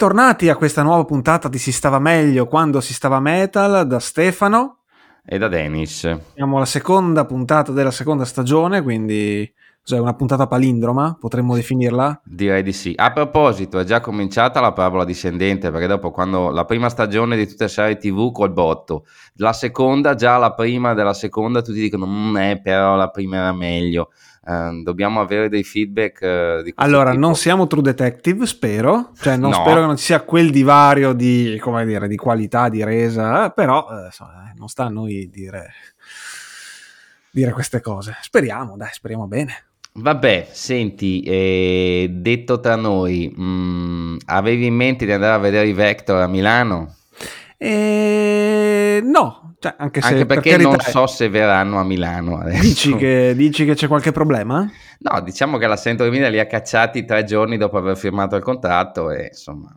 Bentornati a questa nuova puntata di Si stava meglio quando si stava metal da Stefano e da Dennis. Siamo alla seconda puntata della seconda stagione, quindi cos'è una puntata palindroma, potremmo definirla? Direi di sì. A proposito, è già cominciata la parabola discendente, perché dopo quando la prima stagione di tutte le serie TV col botto, la seconda, già la prima della seconda, tutti dicono, non mm, è però la prima era meglio. Uh, dobbiamo avere dei feedback uh, allora tipo. non siamo true detective spero cioè non no. spero che non ci sia quel divario di come dire di qualità di resa eh, però eh, non sta a noi dire dire queste cose speriamo dai speriamo bene Vabbè, senti, eh, detto tra noi, mh, mm, avevi in mente di andare a vedere i Vector a Milano? Eh, no, cioè, anche, anche perché per non so se verranno a Milano adesso. Dici che, dici che c'è qualche problema? No, diciamo che la Centro Emilia li ha cacciati tre giorni dopo aver firmato il contratto e insomma...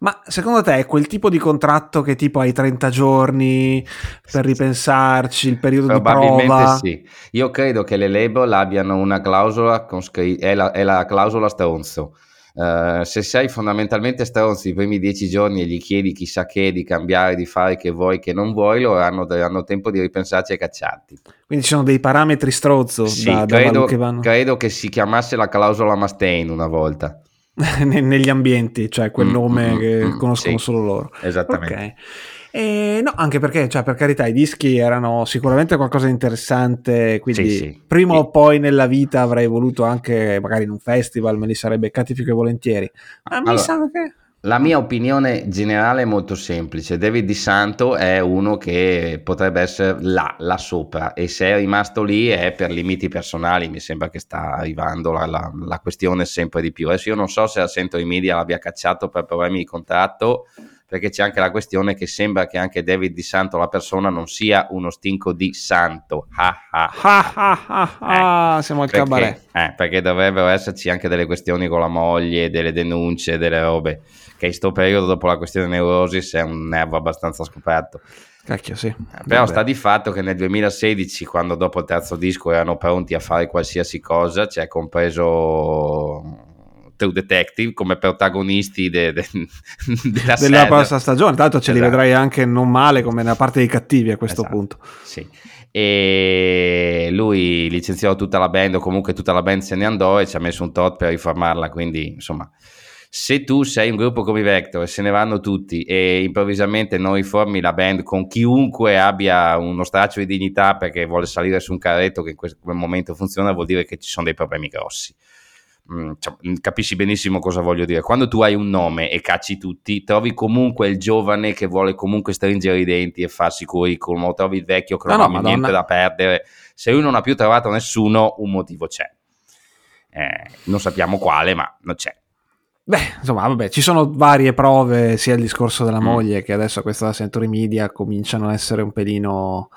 Ma secondo te è quel tipo di contratto che tipo hai 30 giorni per ripensarci, il periodo di prova? Probabilmente sì. Io credo che le label abbiano una clausola con scr- è, la, è la clausola stronzo Uh, se sei fondamentalmente stronzo i primi dieci giorni e gli chiedi chissà che di cambiare, di fare che vuoi, che non vuoi, loro hanno, hanno tempo di ripensarci e cacciarti. Quindi ci sono dei parametri strozzo sì, da, credo, da che vanno... credo che si chiamasse la clausola Mustaine una volta. Negli ambienti, cioè quel mm, nome mm, che mm, conoscono sì, solo loro. Esattamente. Okay. E no, anche perché, cioè, per carità, i dischi erano sicuramente qualcosa di interessante, quindi sì, sì. prima sì. o poi nella vita avrei voluto anche, magari in un festival, me li sarei beccati più che volentieri. Ma allora, mi sa che... La mia opinione generale è molto semplice. David Di Santo è uno che potrebbe essere là, là sopra, e se è rimasto lì è per limiti personali. Mi sembra che sta arrivando la, la, la questione sempre di più. Adesso io non so se la Centro Media l'abbia cacciato per problemi di contratto perché c'è anche la questione che sembra che anche David Di Santo, la persona, non sia uno stinco di santo. Ah, ah, ah, ah. Eh, siamo al perché, cabaret. Eh, perché dovrebbero esserci anche delle questioni con la moglie, delle denunce, delle robe, che in questo periodo, dopo la questione neurosis, è un nervo abbastanza scoperto. Cacchio, sì. Eh, però Vabbè. sta di fatto che nel 2016, quando dopo il terzo disco erano pronti a fare qualsiasi cosa, c'è compreso True Detective come protagonisti de, de, della, della prossima stagione. Tanto ce esatto. li vedrai anche non male come nella parte dei cattivi a questo esatto. punto. Sì. E lui licenziò tutta la band, o comunque tutta la band se ne andò e ci ha messo un tot per riformarla. Quindi, insomma, se tu sei un gruppo come Vector e se ne vanno tutti e improvvisamente non riformi la band con chiunque abbia uno straccio di dignità perché vuole salire su un carretto che in quel momento funziona, vuol dire che ci sono dei problemi grossi. Mm, cioè, mm, capisci benissimo cosa voglio dire. Quando tu hai un nome e cacci tutti, trovi comunque il giovane che vuole comunque stringere i denti e farsi curriculum, o trovi il vecchio che non ha niente da perdere. Se lui non ha più trovato nessuno, un motivo c'è. Eh, non sappiamo quale, ma non c'è. Beh, insomma, vabbè, ci sono varie prove, sia il discorso della mm. moglie che adesso questa Century Media cominciano a essere un pelino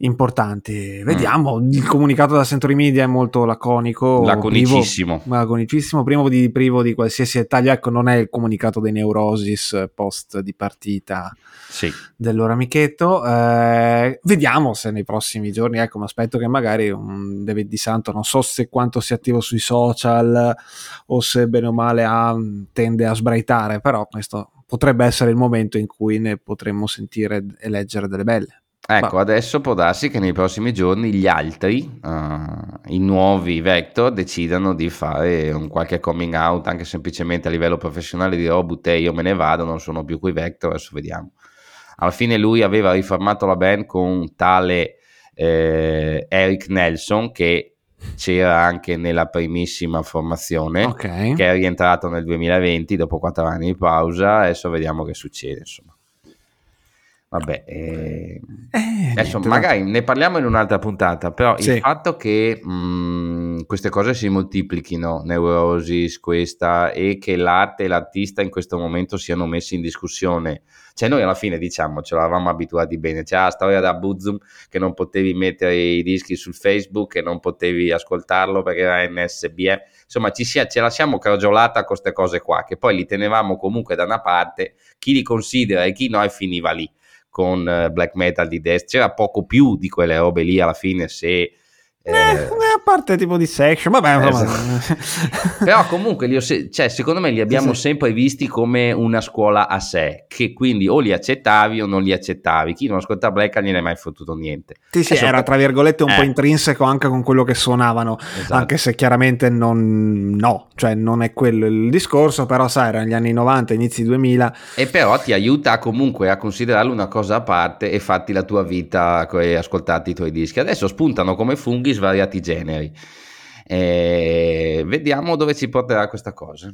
importanti. Vediamo, mm. il comunicato da Century Media è molto laconico. Laconicissimo. Privo, laconicissimo, privo di, privo di qualsiasi dettaglio. Ecco, non è il comunicato dei Neurosis post di partita sì. del loro amichetto. Eh, vediamo se nei prossimi giorni, ecco, mi aspetto che magari un David Di Santo, non so se quanto sia attivo sui social o se bene o male ha, tende a sbraitare, però questo potrebbe essere il momento in cui ne potremmo sentire e leggere delle belle. Ecco, Ma... adesso può darsi che nei prossimi giorni gli altri, uh, i nuovi Vector, decidano di fare un qualche coming out, anche semplicemente a livello professionale, di oh, butte, io me ne vado, non sono più quei Vector, adesso vediamo. Alla fine lui aveva riformato la band con un tale eh, Eric Nelson che c'era anche nella primissima formazione, okay. che è rientrato nel 2020 dopo quattro anni di pausa, adesso vediamo che succede, insomma. Vabbè, eh, eh, adesso niente, magari ne parliamo in un'altra puntata, però sì. il fatto che mh, queste cose si moltiplichino, neurosis, questa, e che l'arte e l'artista in questo momento siano messi in discussione. Cioè noi alla fine diciamo, ce l'avevamo abituati bene, c'è la storia da Buzum che non potevi mettere i dischi sul Facebook e non potevi ascoltarlo perché era NSBE, insomma ci sia, ce la siamo crogiolata con queste cose qua, che poi li tenevamo comunque da una parte, chi li considera e chi no e finiva lì con eh, black metal di destra, c'era poco più di quelle robe lì alla fine se Eh, eh, a parte tipo di section, vabbè, esatto. però comunque se- cioè, secondo me li abbiamo sì. sempre visti come una scuola a sé, che quindi o li accettavi o non li accettavi. Chi non ascolta Black non gliene è mai fottuto niente. Sì, sì, era tra virgolette un eh. po' intrinseco anche con quello che suonavano, esatto. anche se chiaramente non, no, cioè non è quello il discorso, però sai, erano gli anni 90, inizi 2000. E però ti aiuta comunque a considerarlo una cosa a parte e fatti la tua vita e ascoltati i tuoi dischi. Adesso spuntano come funghi di svariati generi. E vediamo dove ci porterà questa cosa.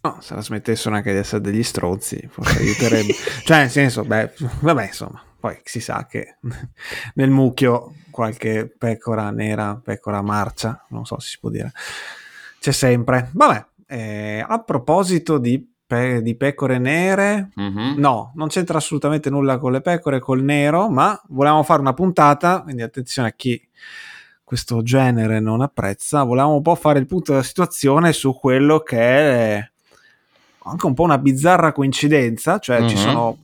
No, se la smettessero anche di essere degli stronzi, forse aiuterebbe. cioè, nel senso, beh, vabbè, insomma, poi si sa che nel mucchio qualche pecora nera, pecora marcia, non so se si può dire, c'è sempre. Vabbè, eh, a proposito di pe- di pecore nere. Mm-hmm. No, non c'entra assolutamente nulla con le pecore, col nero, ma volevamo fare una puntata, quindi attenzione a chi questo genere non apprezza, volevamo un po' fare il punto della situazione su quello che è anche un po' una bizzarra coincidenza, cioè mm-hmm. ci sono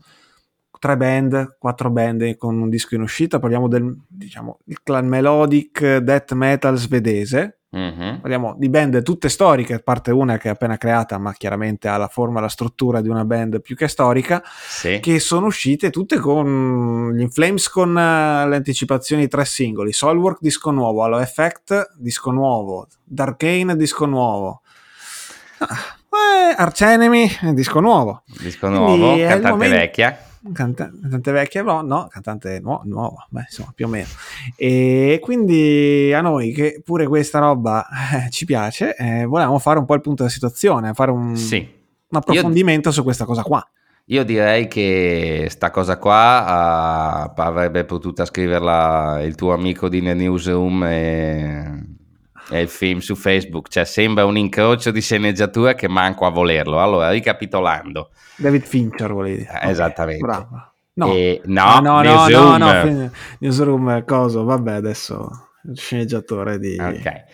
tre band, quattro band con un disco in uscita, parliamo del diciamo il clan melodic death metal svedese, Mm-hmm. Parliamo di band tutte storiche, a parte una che è appena creata, ma chiaramente ha la forma e la struttura di una band più che storica, sì. che sono uscite tutte con gli Inflames con uh, le anticipazioni di tre singoli, Soulwork disco nuovo, Halo Effect disco nuovo, Darkane disco nuovo. Ah, eh, Arch Enemy disco nuovo. Disco nuovo, Quindi cantante momento... vecchia cantante vecchia, no, no cantante nu- nuova, beh, insomma, più o meno. E quindi a noi che pure questa roba eh, ci piace, eh, volevamo fare un po' il punto della situazione, fare un, sì. un approfondimento Io... su questa cosa qua. Io direi che sta cosa qua uh, avrebbe potuto scriverla il tuo amico di Newsroom e, e, il film su Facebook, cioè sembra un incrocio di sceneggiatura che manco a volerlo. Allora, ricapitolando, David Fincher volevi dire. Okay, Esattamente. Bravo. No. E, no, ah, no, Newsroom. no, no, no, Newsroom, coso, vabbè, adesso sceneggiatore di... Ok.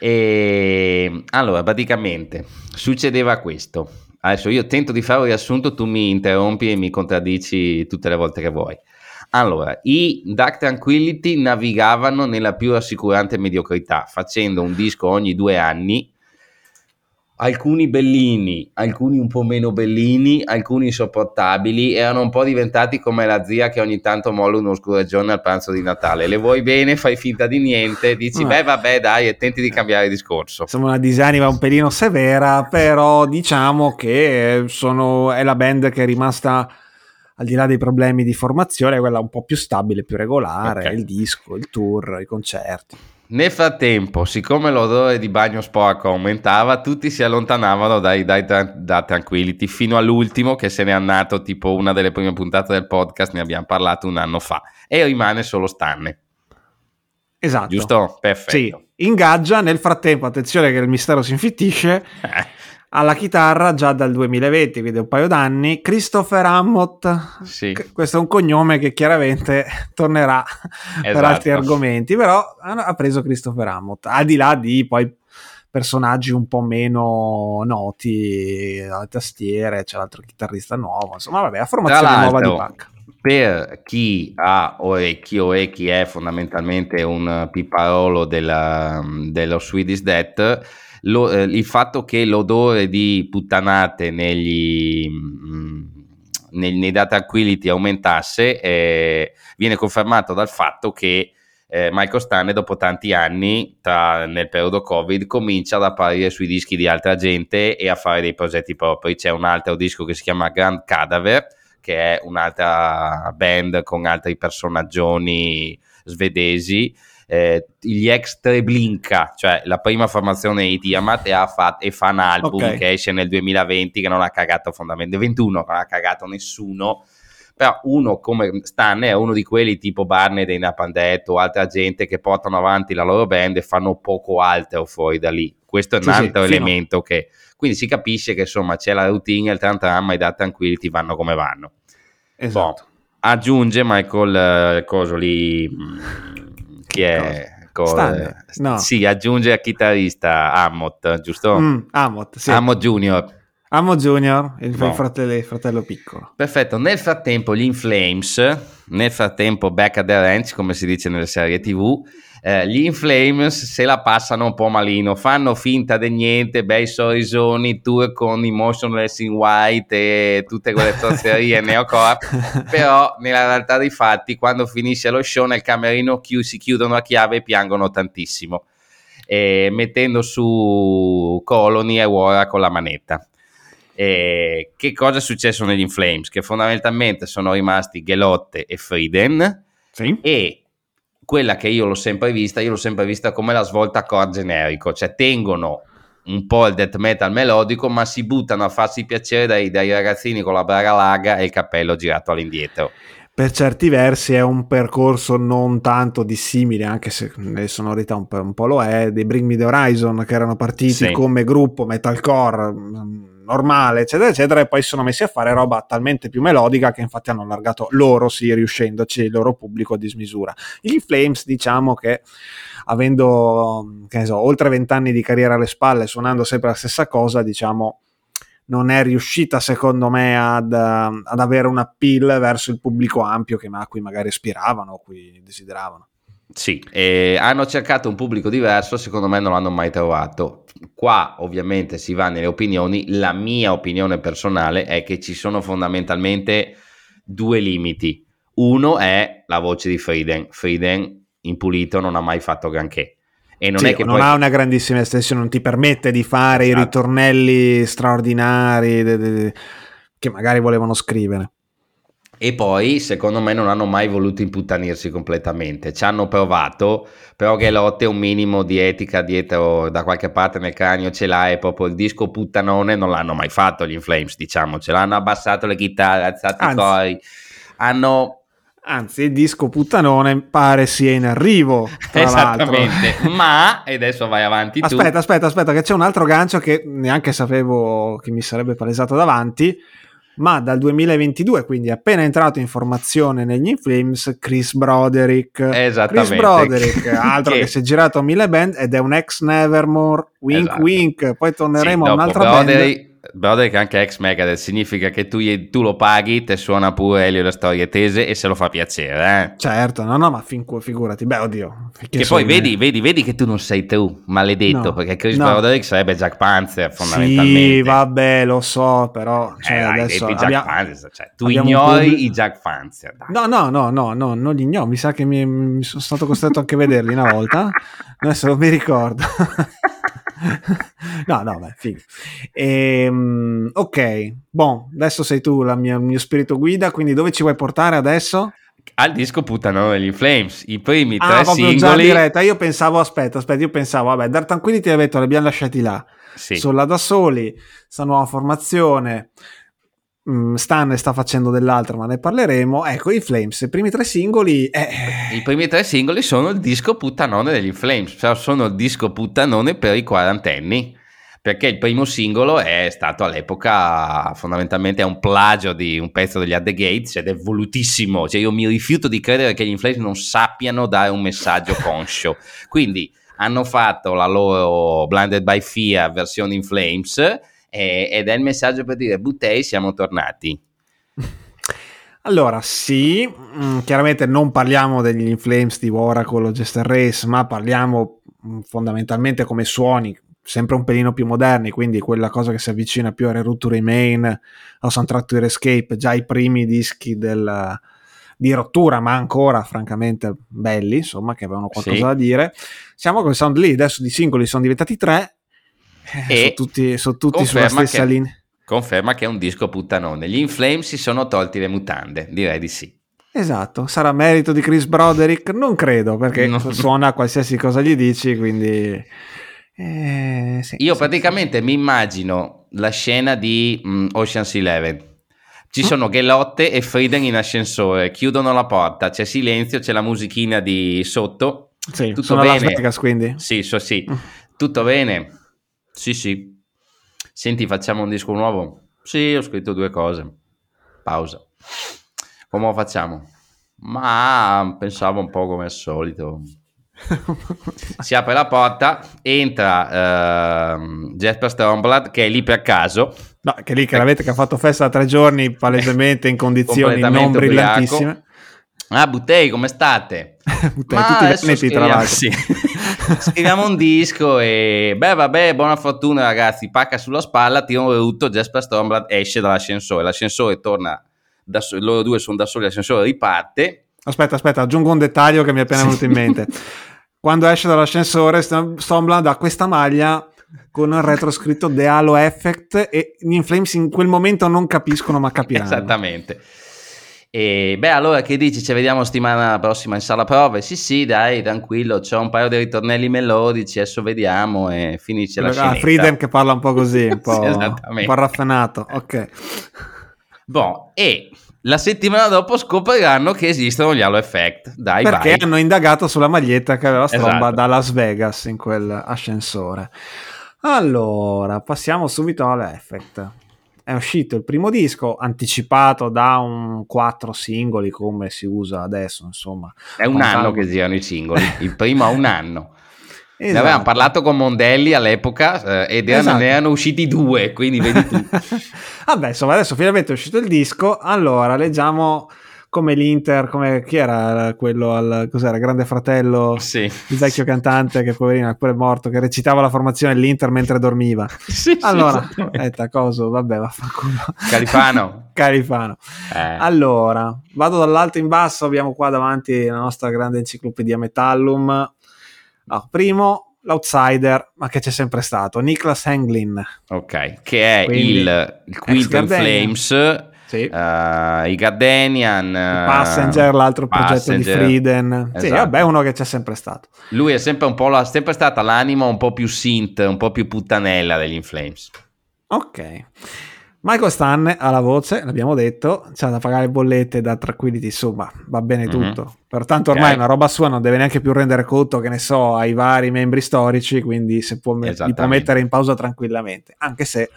E, allora, praticamente, succedeva questo. Adesso io tento di fare un riassunto, tu mi interrompi e mi contraddici tutte le volte che vuoi. Allora, i Dark Tranquility navigavano nella più rassicurante mediocrità, facendo un disco ogni due anni alcuni bellini, alcuni un po' meno bellini, alcuni insopportabili, erano un po' diventati come la zia che ogni tanto molla uno scureggione al pranzo di Natale. Le vuoi bene, fai finta di niente, dici beh vabbè dai e tenti di cambiare discorso. Insomma una disanima un pelino severa, però diciamo che sono, è la band che è rimasta al di là dei problemi di formazione, quella un po' più stabile, più regolare, okay. il disco, il tour, i concerti. Nel frattempo, siccome l'odore di bagno sporco aumentava, tutti si allontanavano dai, dai, da Tranquility fino all'ultimo che se n'è andato tipo una delle prime puntate del podcast, ne abbiamo parlato un anno fa, e rimane solo Stanne. Esatto. Giusto? Perfetto. Sì, ingaggia, nel frattempo, attenzione che il mistero si infittisce, alla chitarra già dal 2020, quindi un paio d'anni, Christopher Hammott. Sì. Questo è un cognome che chiaramente tornerà esatto. per altri argomenti, però ha preso Christopher Hammott, al di là di poi personaggi un po' meno noti, alle tastiere, c'è l'altro chitarrista nuovo, insomma vabbè, la formazione nuova di Pac. Per chi ha orecchio e chi è fondamentalmente un piparolo della, dello Swedish Death, lo, eh, il fatto che l'odore di puttanate negli, mh, mm, nei, nei data tranquility aumentasse eh, viene confermato dal fatto che eh, Michael Stanley dopo tanti anni tra, nel periodo covid comincia ad apparire sui dischi di altra gente e a fare dei progetti propri. C'è un altro disco che si chiama Grand Cadaver che è un'altra band con altri personaggioni svedesi eh, gli ex Treblinka, cioè la prima formazione di Tiamat, e, ha fatto, e fa un album okay. che esce nel 2020 che non ha cagato fondamentalmente, 21 non ha cagato nessuno però uno come Stan è uno di quelli tipo Barney dei Napandetto o altra gente che portano avanti la loro band e fanno poco altro fuori da lì. Questo è un sì, altro sì, elemento che quindi si capisce che insomma c'è la routine il tram ma i da tranquilli vanno come vanno. Esatto. Bon, aggiunge Michael eh, coso lì chi è? no. Sì, aggiunge a chitarrista Amott, giusto? Mm, Amott, sì. Amott Junior. Amo Junior, il no. fratello, il fratello, piccolo. Perfetto, nel frattempo gli Inflames, nel frattempo back at the ranch, come si dice nelle serie tv, eh, gli Inflames se la passano un po' malino, fanno finta di niente, bei sorrisoni, tour con i motionless in white e tutte quelle trozzerie neocore, però nella realtà dei fatti quando finisce lo show nel camerino chi- si chiudono a chiave e piangono tantissimo, eh, mettendo su Colony e Wara con la manetta. Eh, che cosa è successo negli Inflames? Che fondamentalmente sono rimasti Gelotte e Frieden sì. e quella che io l'ho sempre vista, io l'ho sempre vista come la svolta core generico, cioè tengono un po' il death metal melodico, ma si buttano a farsi piacere dai, dai ragazzini con la braga larga e il cappello girato all'indietro. Per certi versi è un percorso non tanto dissimile, anche se nelle sonorità un po', un po lo è, dei Bring Me The Horizon che erano partiti sì. come gruppo metalcore mm, normale, eccetera, eccetera, e poi si sono messi a fare roba talmente più melodica che infatti hanno allargato loro, sì, riuscendoci, il loro pubblico a dismisura. Gli Flames, diciamo che avendo, che so, oltre vent'anni di carriera alle spalle, suonando sempre la stessa cosa, diciamo, non è riuscita secondo me ad, ad avere un appeal verso il pubblico ampio che, a cui magari aspiravano, a cui desideravano. Sì, eh, hanno cercato un pubblico diverso, secondo me non l'hanno mai trovato. Qua ovviamente si va nelle opinioni, la mia opinione personale è che ci sono fondamentalmente due limiti. Uno è la voce di Frieden, Frieden impulito non ha mai fatto granché. E non, sì, è che non poi... ha una grandissima estensione, non ti permette di fare esatto. i ritornelli straordinari de, de, de, che magari volevano scrivere. E poi, secondo me, non hanno mai voluto imputtanirsi completamente. Ci hanno provato, però Gelotte un minimo di etica dietro da qualche parte nel cranio ce l'ha e proprio il disco puttanone non l'hanno mai fatto gli Inflames, diciamo. Ce l'hanno abbassato le chitarre, alzato Anzi. i cori. Hanno Anzi, il disco puttanone pare sia in arrivo. Esattamente, ma e adesso vai avanti. Aspetta, tu. aspetta, aspetta, che c'è un altro gancio che neanche sapevo che mi sarebbe palesato davanti ma dal 2022, quindi appena entrato in formazione negli Inflames, Chris Broderick. Esattamente. Chris Broderick, altro che... che si è girato a mille band ed è un ex Nevermore, wink esatto. wink, poi torneremo sì, a un'altra Broderick, band Brother che anche ex Megadeth significa che tu, tu, lo paghi, te suona pure Elio le storie tese e se lo fa piacere. Eh? Certo, no, no, ma fin, figurati, beh, oddio. Che poi vedi, vedi, vedi, che tu non sei tu, maledetto, no, perché Chris no. Broderick sarebbe Jack Panzer fondamentalmente. Sì, vabbè, lo so, però... Cioè, eh, adesso Jack abbiamo, Panzer, cioè, tu ignori pubblic... i Jack Panzer. Dai. No, no, no, no, no, non li ignoro, mi sa che mi, mi sono stato costretto anche a vederli una volta, adesso non mi ricordo. no, no, beh, figo. Ehm, ok, bon, adesso sei tu la mia, il mio spirito guida, quindi dove ci vuoi portare adesso? Al disco Puttano degli Flames, i primi ah, tre singoli. Già diretta. Io pensavo, aspetta, aspetta, io pensavo, vabbè, Dar Tranquillity l'ho detto, li abbiamo lasciati là. Sì. Sono là da soli, sta nuova formazione. Mm, Stan sta facendo dell'altro, ma ne parleremo. Ecco, i Flames, i primi tre singoli. Eh... I primi tre singoli sono il disco puttanone degli Flames, cioè sono il disco puttanone per i quarantenni. Perché il primo singolo è stato all'epoca fondamentalmente un plagio di un pezzo degli At the Gates ed è volutissimo. Cioè, io mi rifiuto di credere che gli Flames non sappiano dare un messaggio conscio. Quindi hanno fatto la loro Blinded by Fear versione in Flames eh, ed è il messaggio per dire Buttei siamo tornati. Allora, sì, mm, chiaramente non parliamo degli Inflames di Oracle o Jester Race, ma parliamo mm, fondamentalmente come suoni, sempre un pelino più moderni, quindi quella cosa che si avvicina più a Reroute to Remain, a Soundtrack to Escape, già i primi dischi del, di rottura, ma ancora francamente belli, insomma, che avevano qualcosa sì. da dire. Siamo con il sound lì, adesso di singoli sono diventati tre, eh, e sono tutti, sono tutti sulla stessa che, linea. Conferma che è un disco puttanone. Gli Inflames si sono tolti le mutande, direi di sì. Esatto, sarà merito di Chris Broderick? Non credo, perché no. suona qualsiasi cosa gli dici, quindi... Eh, sì, Io sì, praticamente sì. mi immagino la scena di um, Ocean's Eleven. Ci mm. sono Gelotte e Frieden in ascensore, chiudono la porta, c'è silenzio, c'è la musichina di sotto. Sì, tutto sono bene. Las Vegas quindi. Sì, so, sì. Mm. Tutto bene sì, sì. Senti, facciamo un disco nuovo? Sì, ho scritto due cose. Pausa. Come lo facciamo? Ma pensavo un po' come al solito. si apre la porta, entra uh, Jasper Stormblad che è lì per caso No, che lì chiaramente che ha fatto festa da tre giorni, palesemente in condizioni non brillantissime. Ubriaco. Ah, Buttei, come state? Buttei, Ma tutti i pianeti, tra l'altro. Sì. scriviamo un disco e beh vabbè buona fortuna ragazzi. Pacca sulla spalla tira un rutto Jasper Stormblad esce dall'ascensore. L'ascensore torna da so- loro due sono da soli l'ascensore riparte. Aspetta aspetta aggiungo un dettaglio che mi è appena venuto in mente. Quando esce dall'ascensore Stormblad ha questa maglia con il retro scritto The Halo Effect e gli Inflames in quel momento non capiscono ma capiranno. Esattamente e beh, allora che dici? Ci vediamo settimana prossima in sala prove? Sì, sì, dai, tranquillo. C'ho un paio di ritornelli melodici. Adesso vediamo e finisce la scena. Freedom che parla un po' così, un po', un po raffinato. Ok. Boh, e la settimana dopo scopriranno che esistono gli Halo Effect. Dai, Perché vai. hanno indagato sulla maglietta che aveva Stromba esatto. da Las Vegas in quell'ascensore. Allora, passiamo subito all'Effect è uscito il primo disco anticipato da un quattro singoli come si usa adesso insomma è un anno che girano i singoli il primo ha un anno esatto. ne avevamo parlato con Mondelli all'epoca eh, ed erano, esatto. ne erano usciti due quindi vedi tu vabbè insomma adesso finalmente è uscito il disco allora leggiamo come l'Inter, come chi era quello al cos'era, Grande Fratello, sì. il vecchio cantante che poverino è pure morto, che recitava la formazione dell'Inter mentre dormiva. Sì, allora, sì, etta coso, vabbè, vaffanculo. Califano. Califano. Eh. Allora, vado dall'alto in basso, abbiamo qua davanti la nostra grande enciclopedia Metallum. No, primo, l'outsider, ma che c'è sempre stato, Niklas Henglin. Ok, che è Quindi, il, il Quinten Flames sì. Uh, i Gardenian, Passenger, l'altro Passenger. progetto di Frieden. Esatto. Sì, vabbè, uno che c'è sempre stato. Lui è sempre un po' la, sempre stata l'anima un po' più synth, un po' più puttanella degli Inflames. Ok. Michael Stanne alla voce, l'abbiamo detto, c'ha da pagare bollette da Tranquility, insomma, va bene mm-hmm. tutto. Pertanto ormai okay. una roba sua non deve neanche più rendere conto, che ne so, ai vari membri storici, quindi si può, li può mettere in pausa tranquillamente. Anche se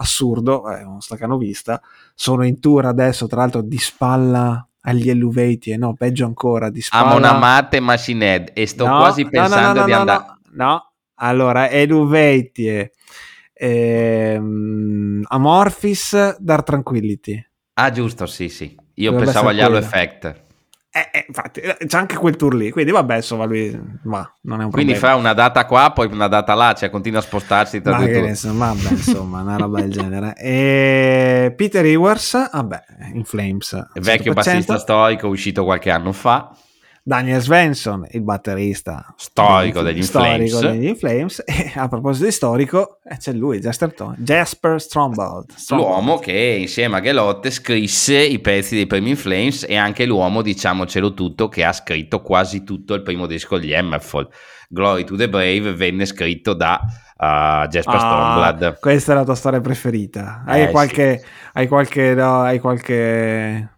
assurdo, è uno stacanovista, sono in tour adesso, tra l'altro di spalla agli Eluveti, e no, peggio ancora, di spalla... A Monamate Machine Head, e sto no, quasi pensando no, no, di andare... No, allora, Eluveti, ehm, Amorphis, Dark Tranquility. Ah, giusto, sì, sì. Io Dovrebbe pensavo agli Halo Effect. Eh, eh, infatti, eh, c'è anche quel tour lì, quindi vabbè, insomma, lui ma non è un Quindi fa una data qua, poi una data là, cioè continua a spostarsi tra ma due insomma, vabbè, insomma, una roba del genere. E Peter Ewers, vabbè, in Flames. Vecchio bassista storico, uscito qualche anno fa. Daniel Svensson, il batterista storico degli, Inflames. Storico degli Inflames. E a proposito di storico, eh, c'è lui, Jasper, Jasper Strombold, L'uomo che insieme a Gelotte scrisse i pezzi dei primi Inflames e anche l'uomo, diciamocelo tutto, che ha scritto quasi tutto il primo disco degli Hammerfall. Glory to the Brave venne scritto da uh, Jasper ah, Stormblad. Questa è la tua storia preferita. Hai eh, qualche... Sì. Hai qualche, no, hai qualche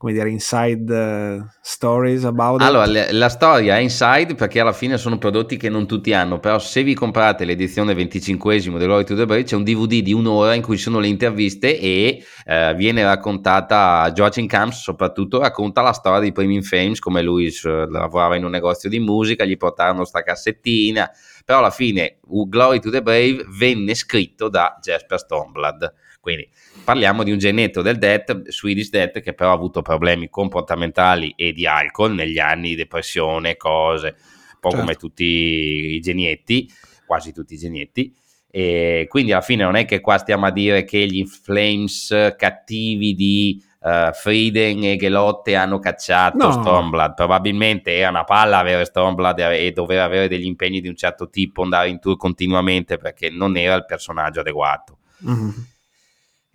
come dire, inside uh, stories about Allora, le, la storia è inside perché alla fine sono prodotti che non tutti hanno, però se vi comprate l'edizione 25esimo di Glory to the Brave c'è un DVD di un'ora in cui sono le interviste e uh, viene raccontata, Joachim Camps soprattutto racconta la storia dei primi Fames, come lui uh, lavorava in un negozio di musica, gli portarono sta cassettina, però alla fine Glory to the Brave venne scritto da Jasper Stormblad, quindi parliamo di un genetto del death, Swedish Death, che però ha avuto problemi comportamentali e di alcol negli anni, depressione, cose, un po' certo. come tutti i genietti, quasi tutti i genietti. E quindi alla fine non è che qua stiamo a dire che gli Flames cattivi di uh, Frieden e Gelotte hanno cacciato no. Stormblood. Probabilmente era una palla avere Stormblood e dover avere degli impegni di un certo tipo, andare in tour continuamente perché non era il personaggio adeguato. Mm-hmm.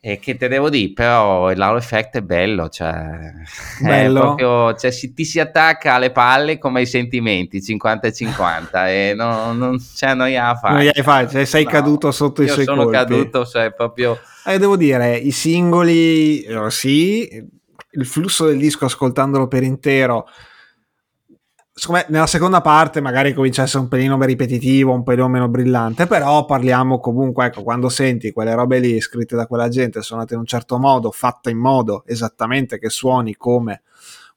E che te devo dire, però il Lauro Effect è bello, cioè, bello. È proprio, cioè si, ti si attacca alle palle come ai sentimenti, 50 e 50, e non, non, cioè, non gli ha fatto. Non gli hai fatto, cioè, sei no, caduto sotto i suoi colpi. Io sono caduto, cioè, proprio... Eh, devo dire, i singoli, oh, sì, il flusso del disco ascoltandolo per intero me, nella seconda parte magari comincia a essere un pelino ripetitivo, un pelino meno brillante, però parliamo comunque, ecco, quando senti quelle robe lì scritte da quella gente, suonate in un certo modo, fatte in modo esattamente che suoni come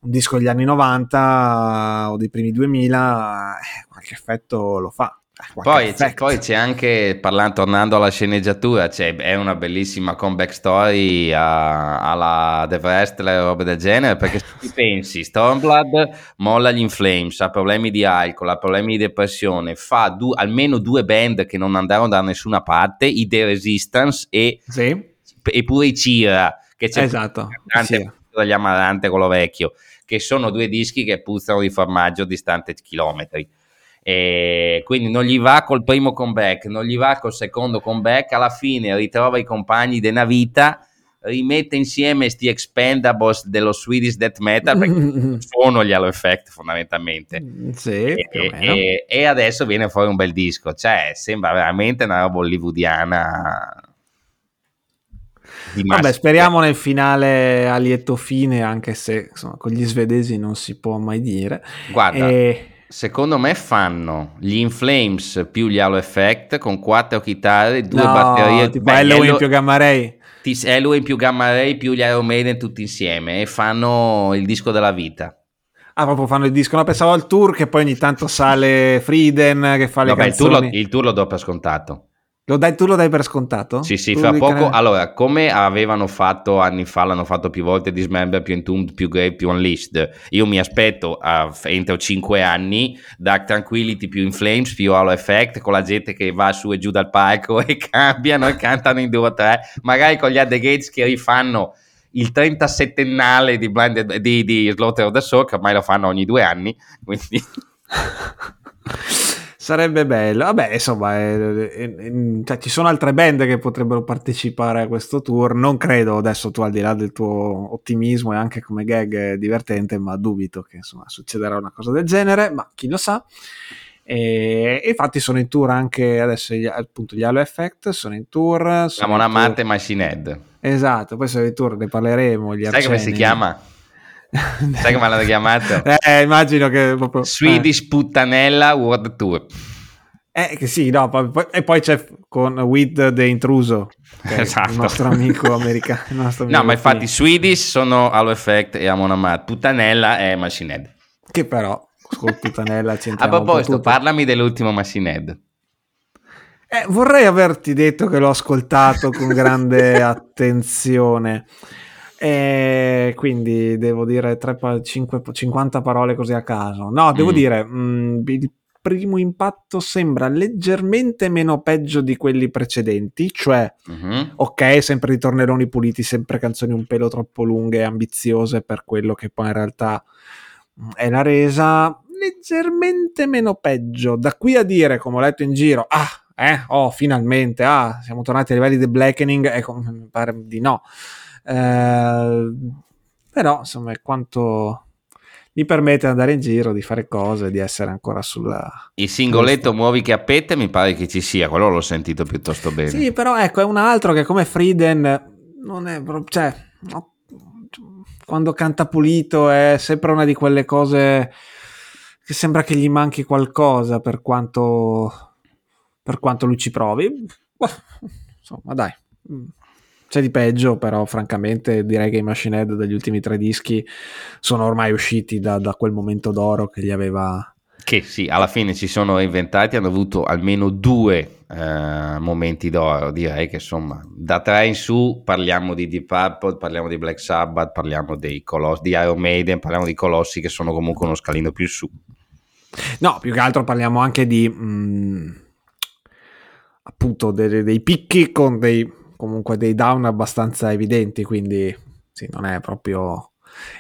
un disco degli anni 90 o dei primi 2000, eh, qualche effetto lo fa. Poi c'è, poi c'è, anche, parlando, tornando alla sceneggiatura, c'è, è una bellissima comeback story a, alla The Wrestler e robe del genere, perché se ti pensi, Stormblood molla gli Inflames, ha problemi di alcol, ha problemi di depressione, fa du, almeno due band che non andarono da nessuna parte, i The Resistance e, sì. e pure i Cira, che c'è esatto, sì. dagli Amarante, quello vecchio, che sono due dischi che puzzano di formaggio distanti chilometri e quindi non gli va col primo comeback, non gli va col secondo comeback, alla fine ritrova i compagni della vita, rimette insieme sti expendables dello Swedish Death Metal perché sono gli Halo Effect fondamentalmente. Mm, sì, e, e, e, adesso viene fuori un bel disco. Cioè sembra veramente una roba hollywoodiana Vabbè, speriamo nel finale a lieto fine, anche se insomma, con gli svedesi non si può mai dire. Guarda, e... Secondo me fanno gli Inflames più gli Halo Effect con quattro chitarre, due no, batterie. Tipo Beh, Halloween più Gamma Ray. Halloween più Gamma Ray più gli Iron Maiden tutti insieme e fanno il disco della vita. Ah, proprio fanno il disco. No, pensavo al tour che poi ogni tanto sale Frieden che fa le Vabbè, canzoni. Il tour, lo, il tour lo do per scontato. Lo dai, tu lo dai per scontato? Sì, sì, tu fra poco. Canale... Allora, come avevano fatto anni fa, l'hanno fatto più volte Dismember, più Entombed, più Grave, più Unleashed. Io mi aspetto uh, entro 5 anni Dark Tranquility più In Flames più Halo Effect con la gente che va su e giù dal palco e cambiano e cantano in due o tre. Magari con gli Other Gates che rifanno il 37ennale di, Blinded, di, di Slaughter of the Soul, che ormai lo fanno ogni due anni. Quindi. Sarebbe bello. Vabbè, insomma, è, è, è, cioè, ci sono altre band che potrebbero partecipare a questo tour. Non credo, adesso tu al di là del tuo ottimismo e anche come gag è divertente, ma dubito che insomma, succederà una cosa del genere, ma chi lo sa. E, e infatti sono in tour anche adesso gli, appunto gli Halo Effect, sono in tour. Siamo una Marte Machine Head. Esatto, poi sono in tour, ne parleremo. Sai arceni. come si chiama? Sai come l'hanno chiamato? Eh, immagino che proprio... Swedish eh. Puttanella World Tour. Eh, che sì, no, poi, e poi c'è con With the Intruso, esatto. il nostro amico americano. Nostro amico no, ma infatti Swedish sono Halo Effect e Amon Amat, Puttanella è Machine Head. Che però, con Puttanella c'entriamo A proposito, parlami dell'ultimo Machine Head. Eh, vorrei averti detto che l'ho ascoltato con grande attenzione. E quindi devo dire 3, 5, 50 parole così a caso. No, devo mm. dire, mh, mm, il primo impatto sembra leggermente meno peggio di quelli precedenti, cioè, mm-hmm. ok, sempre ritorneroni puliti, sempre canzoni un pelo troppo lunghe e ambiziose per quello che poi in realtà mm, è la resa, leggermente meno peggio. Da qui a dire, come ho letto in giro, ah, eh, oh, finalmente, ah, siamo tornati ai livelli di Blackening, ecco, mi pare di no. Eh, però insomma è quanto gli permette di andare in giro, di fare cose, di essere ancora sulla... Il singoletto muovi che appette mi pare che ci sia, quello l'ho sentito piuttosto bene. Sì, però ecco, è un altro che come Frieden non è proprio... Cioè, no, quando canta pulito è sempre una di quelle cose che sembra che gli manchi qualcosa per quanto, per quanto lui ci provi. Insomma, dai c'è di peggio, però francamente direi che i Machine Head degli ultimi tre dischi sono ormai usciti da, da quel momento d'oro che gli aveva... Che sì, alla fine si sono inventati, hanno avuto almeno due eh, momenti d'oro, direi che insomma da tre in su parliamo di Deep Purple, parliamo di Black Sabbath, parliamo dei Colossi, di Iron Maiden, parliamo di Colossi che sono comunque uno scalino più su. No, più che altro parliamo anche di... Mh, mm, appunto dei, dei picchi con dei comunque dei down abbastanza evidenti, quindi sì, non è proprio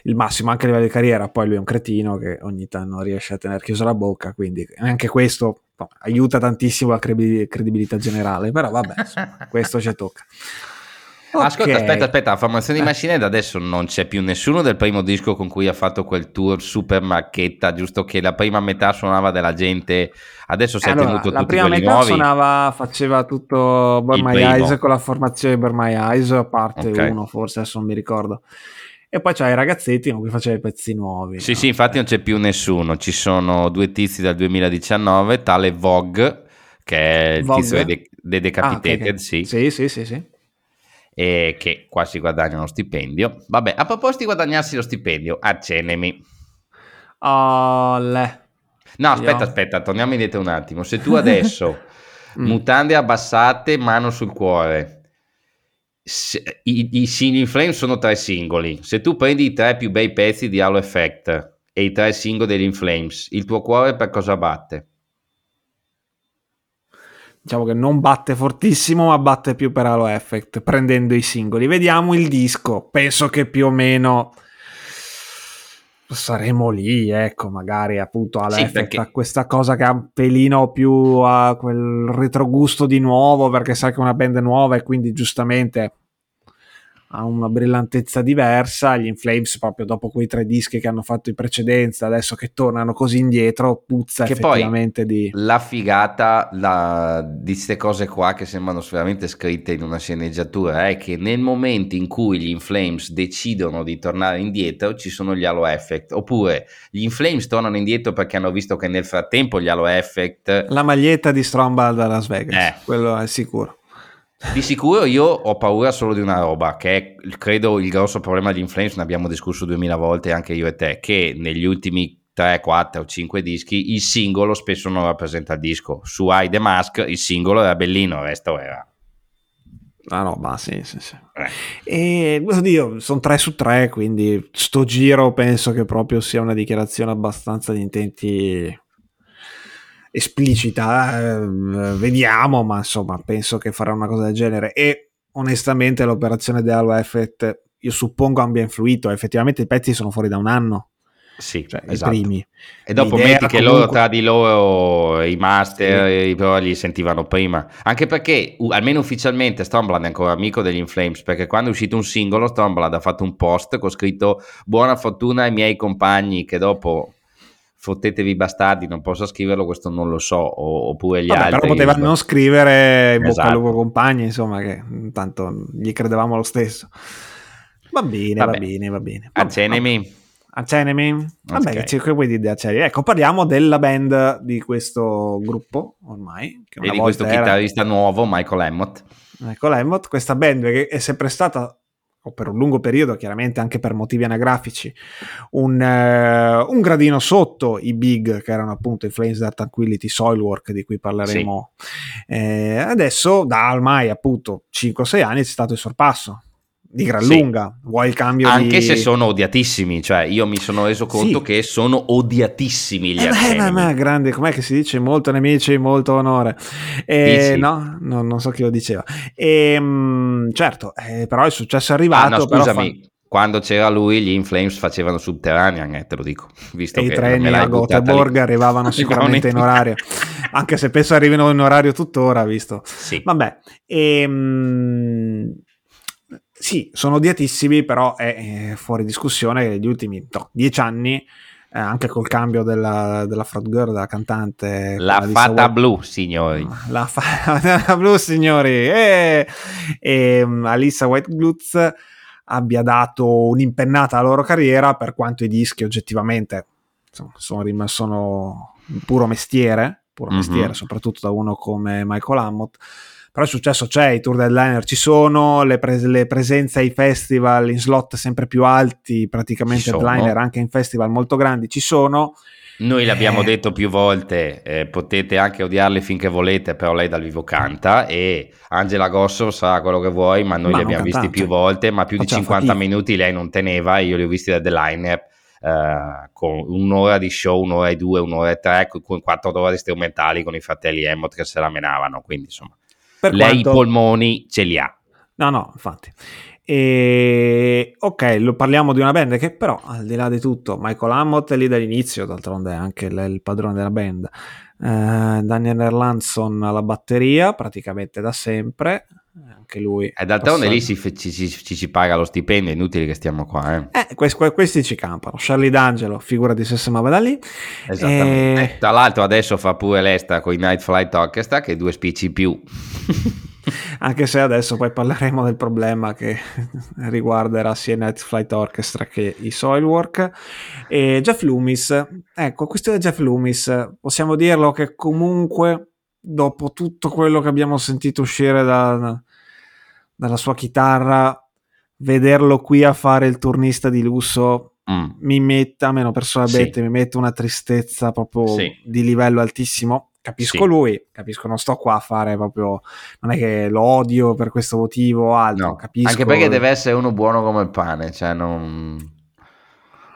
il massimo anche a livello di carriera. Poi lui è un cretino che ogni tanto riesce a tenere chiusa la bocca, quindi anche questo no, aiuta tantissimo la credibilità generale. Però vabbè, insomma, questo ci tocca. Okay. Ascolta, aspetta, aspetta, la formazione di. Machine adesso non c'è più nessuno del primo disco con cui ha fatto quel tour super macchetta, giusto che la prima metà suonava della gente, adesso si è allora, tenuto tutti quelli nuovi. La prima metà suonava, faceva tutto Burn My Eyes con la formazione Burn My Eyes, a parte okay. uno forse, adesso non mi ricordo. E poi c'hai i ragazzetti con cui faceva i pezzi nuovi. Sì, no? sì, infatti non c'è più nessuno, ci sono due tizi dal 2019, tale Vogue, che è il Vogue? tizio dei de Decapitated, ah, okay. sì. Sì, sì, sì, sì e che qua si guadagna uno stipendio. Vabbè, a proposito di guadagnarsi lo stipendio, accenemi. Olle. No, aspetta, aspetta, torniamo indietro un attimo. Se tu adesso, mm. mutande abbassate, mano sul cuore, se, i, i, i Flame sono tre singoli. Se tu prendi i tre più bei pezzi di Halo Effect e i tre singoli degli Inflames, il tuo cuore per cosa batte? Diciamo che non batte fortissimo, ma batte più per Halo Effect, prendendo i singoli. Vediamo il disco. Penso che più o meno saremo lì, ecco, magari appunto Halo sì, Effect perché... questa cosa che ha un pelino più a quel retrogusto di nuovo, perché sai che è una band nuova e quindi giustamente ha una brillantezza diversa. Gli Inflames, proprio dopo quei tre dischi che hanno fatto in precedenza, adesso che tornano così indietro, puzza che effettivamente di. La figata la, di queste cose qua che sembrano veramente scritte in una sceneggiatura è che nel momento in cui gli Inflames decidono di tornare indietro, ci sono gli Halo Effect. Oppure gli Inflames tornano indietro perché hanno visto che nel frattempo gli Halo Effect. La maglietta di Stromba da Las Vegas, eh. quello è sicuro. Di sicuro io ho paura solo di una roba, che è credo il grosso problema di Inflames, ne abbiamo discusso duemila volte anche io e te, che negli ultimi 3, 4 o 5 dischi il singolo spesso non rappresenta il disco. Su I The Mask il singolo era bellino, il resto era... Ah no, ma sì, sì, sì. Eh. E oddio, sono 3 su 3, quindi sto giro penso che proprio sia una dichiarazione abbastanza di intenti esplicita, eh, vediamo, ma insomma penso che farà una cosa del genere e onestamente l'operazione di Halo Effect io suppongo abbia influito, effettivamente i pezzi sono fuori da un anno. Sì, cioè, esatto. i primi. E dopo L'idea metti che comunque... loro tra di loro i master sì. però li sentivano prima. Anche perché almeno ufficialmente Stormblad è ancora amico degli Inflames, perché quando è uscito un singolo Stormblad ha fatto un post con scritto buona fortuna ai miei compagni che dopo fottetevi bastardi, non posso scriverlo, questo non lo so, o, oppure gli Vabbè, altri. Però poteva non scrivere in bocca al lupo esatto. compagni, insomma, che intanto gli credevamo lo stesso. Va bene, va, va bene, va bene. Accenemi. Accenemi? Vabbè, okay. che vuoi dire di Accenemi? Ecco, parliamo della band di questo gruppo, ormai. Che e di questo era... chitarrista nuovo, Michael Emmott. Michael Emmott, questa band che è sempre stata o per un lungo periodo, chiaramente anche per motivi anagrafici, un, uh, un gradino sotto i big, che erano appunto i Flames Dark Tranquility Soilwork, di cui parleremo sì. eh, adesso, da ormai appunto 5-6 anni c'è stato il sorpasso di gran sì. lunga. Vuoi il cambio Anche di... se sono odiatissimi, cioè io mi sono reso conto sì. che sono odiatissimi gli eh beh, ma, grande, com'è che si dice? Molto nemici, molto onore. Eh, no, no, non so chi lo diceva. E, ehm, certo, eh, però il successo è arrivato. Ah, no, scusami. Fa... Quando c'era lui, gli Inflames facevano Subterranean, eh, te lo dico. Visto e i treni a Göteborg arrivavano sicuramente in orario, anche se penso arrivino in orario tuttora, visto. Sì. Vabbè, e, ehm, sì, sono odiatissimi, però è, è fuori discussione che negli ultimi no, dieci anni, eh, anche col cambio della, della front girl, della cantante... La fata White, blu, signori. La fata blu, signori. E, e um, Alissa White Glutz abbia dato un'impennata alla loro carriera, per quanto i dischi oggettivamente insomma, sono, sono puro mestiere, puro mm-hmm. mestiere, soprattutto da uno come Michael Hammond però il successo c'è, i tour deadliner ci sono, le, pres- le presenze ai festival in slot sempre più alti, praticamente headliner anche in festival molto grandi ci sono. Noi l'abbiamo eh. detto più volte, eh, potete anche odiarli finché volete, però lei dal vivo canta e Angela Gosso sa quello che vuoi, ma noi ma li abbiamo cantante. visti più volte, ma più Faccia di 50 fatica. minuti lei non teneva, io li ho visti da The Liner eh, con un'ora di show, un'ora e due, un'ora e tre, con quattro ore strumentali con i fratelli Emmott che se la menavano, quindi insomma per Lei quanto... i polmoni ce li ha. No, no, infatti. E... Ok, lo parliamo di una band che però, al di là di tutto, Michael Hammond è lì dall'inizio, d'altronde è anche il padrone della band. Eh, Daniel Erlandson alla batteria, praticamente da sempre. Anche lui. E d'altronde lì ci, ci, ci, ci, paga lo stipendio, è inutile che stiamo qua. Eh. Eh, questi, questi, ci campano. Charlie D'Angelo, figurati se si muove da lì. Esattamente. E... Tra l'altro adesso fa pure l'esta con i Night Flight Orchestra, che due spicci più. Anche se adesso poi parleremo del problema che riguarderà sia Night Flight Orchestra che i Soilwork. E Jeff Loomis, ecco, questo è Jeff Loomis, possiamo dirlo che comunque dopo tutto quello che abbiamo sentito uscire da, dalla sua chitarra, vederlo qui a fare il turnista di lusso mm. mi metta, meno personalmente, sì. mi mette una tristezza proprio sì. di livello altissimo. Capisco sì. lui, capisco, non sto qua a fare proprio, non è che lo odio per questo motivo o altro, no. capisco. Anche perché deve essere uno buono come il pane, cioè non,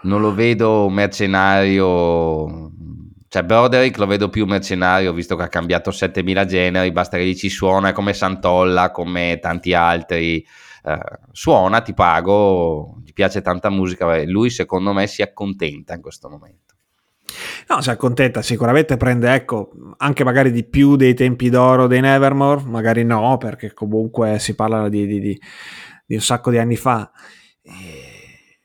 non lo vedo mercenario cioè, Broderick lo vedo più mercenario, visto che ha cambiato 7000 generi, basta che gli ci suona come Santolla, come tanti altri. Eh, suona, ti pago, gli piace tanta musica, lui secondo me si accontenta in questo momento. No, si accontenta, sicuramente prende, ecco, anche magari di più dei tempi d'oro dei Nevermore, magari no, perché comunque si parla di, di, di, di un sacco di anni fa. E...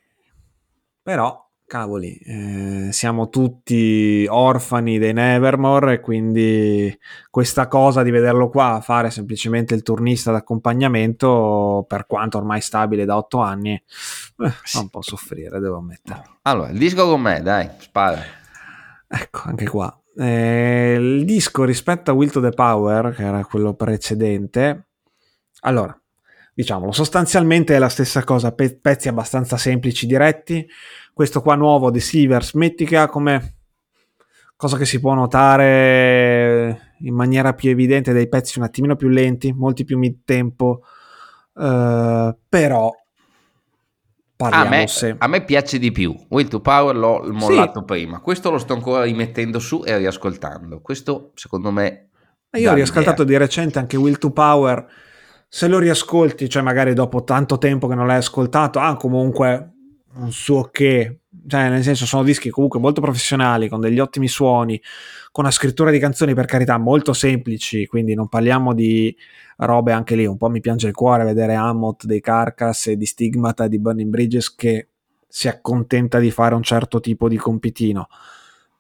Però cavoli, eh, siamo tutti orfani dei Nevermore e quindi questa cosa di vederlo qua fare semplicemente il turnista d'accompagnamento, per quanto ormai stabile da otto anni, eh, fa un po' soffrire, devo ammettere. Allora, il disco con me, dai, spara. Ecco, anche qua. Eh, il disco rispetto a Will to the Power, che era quello precedente, allora, diciamolo, sostanzialmente è la stessa cosa, pe- pezzi abbastanza semplici, diretti, questo qua nuovo di Silvers Mettica come cosa che si può notare in maniera più evidente dei pezzi un attimino più lenti, molti più mid tempo, uh, però a me, se... a me, piace di più. Will to Power l'ho mollato sì. prima. Questo lo sto ancora rimettendo su e riascoltando. Questo secondo me. Io ho riascoltato di recente anche Will to Power. Se lo riascolti, cioè magari dopo tanto tempo che non l'hai ascoltato, ha comunque un suo che, cioè nel senso sono dischi comunque molto professionali, con degli ottimi suoni, con una scrittura di canzoni per carità molto semplici, quindi non parliamo di robe anche lì, un po' mi piange il cuore vedere Amot dei Carcass e di Stigmata di Burning Bridges che si accontenta di fare un certo tipo di compitino,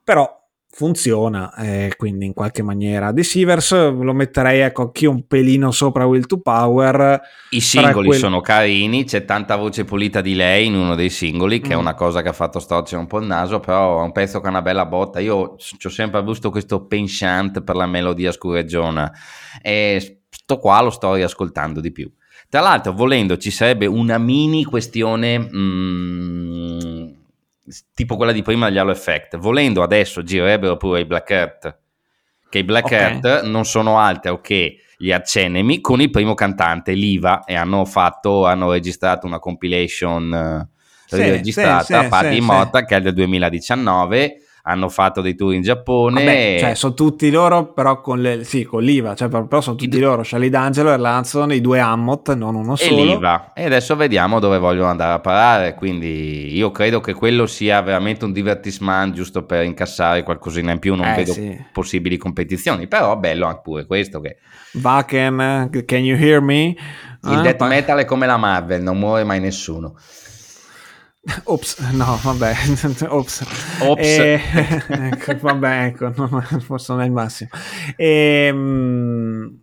però funziona, eh, quindi in qualche maniera. Deceivers lo metterei ecco anch'io un pelino sopra Will to Power. I singoli quel... sono carini, c'è tanta voce pulita di lei in uno dei singoli, che mm. è una cosa che ha fatto storcere un po' il naso, però è un pezzo che ha una bella botta. Io ci ho sempre avuto questo penchant per la melodia scureggiona e sto qua lo sto riascoltando di più. Tra l'altro, volendo, ci sarebbe una mini questione... Mm, tipo quella di prima degli Halo Effect. Volendo adesso girerebbero pure i Black Earth, che i Black okay. Earth non sono altro che gli arcenemi con il primo cantante, Liva, e hanno fatto, hanno registrato una compilation eh, sì, registrata sì, a Party sì, Immortal che è del 2019 hanno fatto dei tour in Giappone. Vabbè, cioè, sono tutti loro, però con, le, sì, con l'IVA, cioè, però sono tutti I, loro, Charlie D'Angelo e Lanzon, i due Ammot, non uno solo. E l'IVA. E adesso vediamo dove vogliono andare a parare, quindi io credo che quello sia veramente un divertissement giusto per incassare qualcosina in più, non eh, vedo sì. possibili competizioni, però bello anche pure questo che... Vaken, can you hear me? Il ah, death pa- metal è come la Marvel, non muore mai nessuno. Ops, no, vabbè, ops. Ops. E, ecco, vabbè, ecco, no, forse non è il massimo. E, ehm,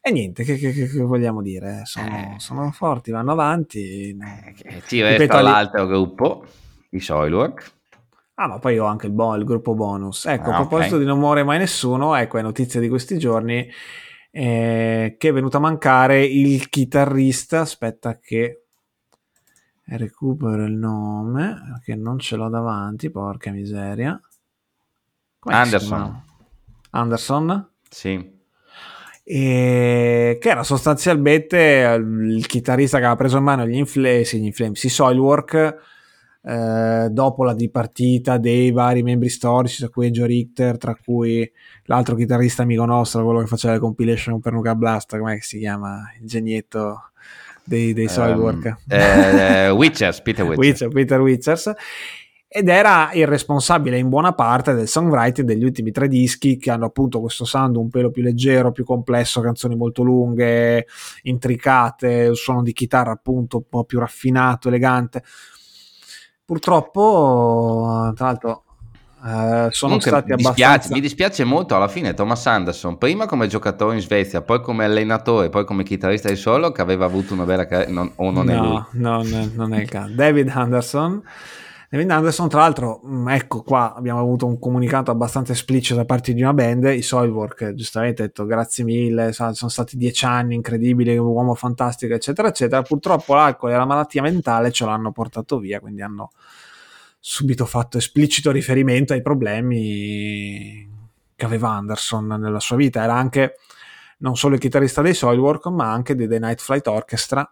e niente, che, che, che, vogliamo dire? Sono, eh. sono, forti, vanno avanti. Eh, ti resta l'altro gruppo, i Soilwork. Ah, ma poi ho anche il, bo- il gruppo bonus. Ecco, ah, a proposito okay. di non muore mai nessuno, ecco, è notizia di questi giorni eh, che è venuto a mancare il chitarrista. Aspetta che recupero il nome perché non ce l'ho davanti, porca miseria. Come Anderson. Anderson? Sì. E che era sostanzialmente il chitarrista che aveva preso in mano gli Inflames, gli Inflames, i Soilwork eh, dopo la dipartita dei vari membri storici, tra cui Joe Richter, tra cui l'altro chitarrista amico nostro, quello che faceva le compilation per Nuka Blast, come si chiama? Il genietto dei, dei Soilwork. Um, eh, Witchers, Peter Witchers. Witcher, Peter Witchers. Ed era il responsabile in buona parte del songwriting degli ultimi tre dischi che hanno appunto questo sound un pelo più leggero, più complesso, canzoni molto lunghe, intricate, il suono di chitarra appunto un po' più raffinato, elegante. Purtroppo, tra l'altro, Uh, sono Comunque, stati mi abbastanza. mi dispiace molto alla fine Thomas Anderson, prima come giocatore in Svezia, poi come allenatore, poi come chitarrista di solo, che aveva avuto una bella carriera. Non, o non no, è lui? No, no, non è il caso. David Anderson. David Anderson, tra l'altro, mm, ecco qua abbiamo avuto un comunicato abbastanza esplicito da parte di una band. I Soilwork, giustamente, ha detto grazie mille, sono stati dieci anni incredibili, uomo fantastico, eccetera, eccetera. Purtroppo l'alcol e la malattia mentale ce l'hanno portato via, quindi hanno subito fatto esplicito riferimento ai problemi che aveva Anderson nella sua vita. Era anche non solo il chitarrista dei Soilwork, ma anche dei The Night Flight Orchestra.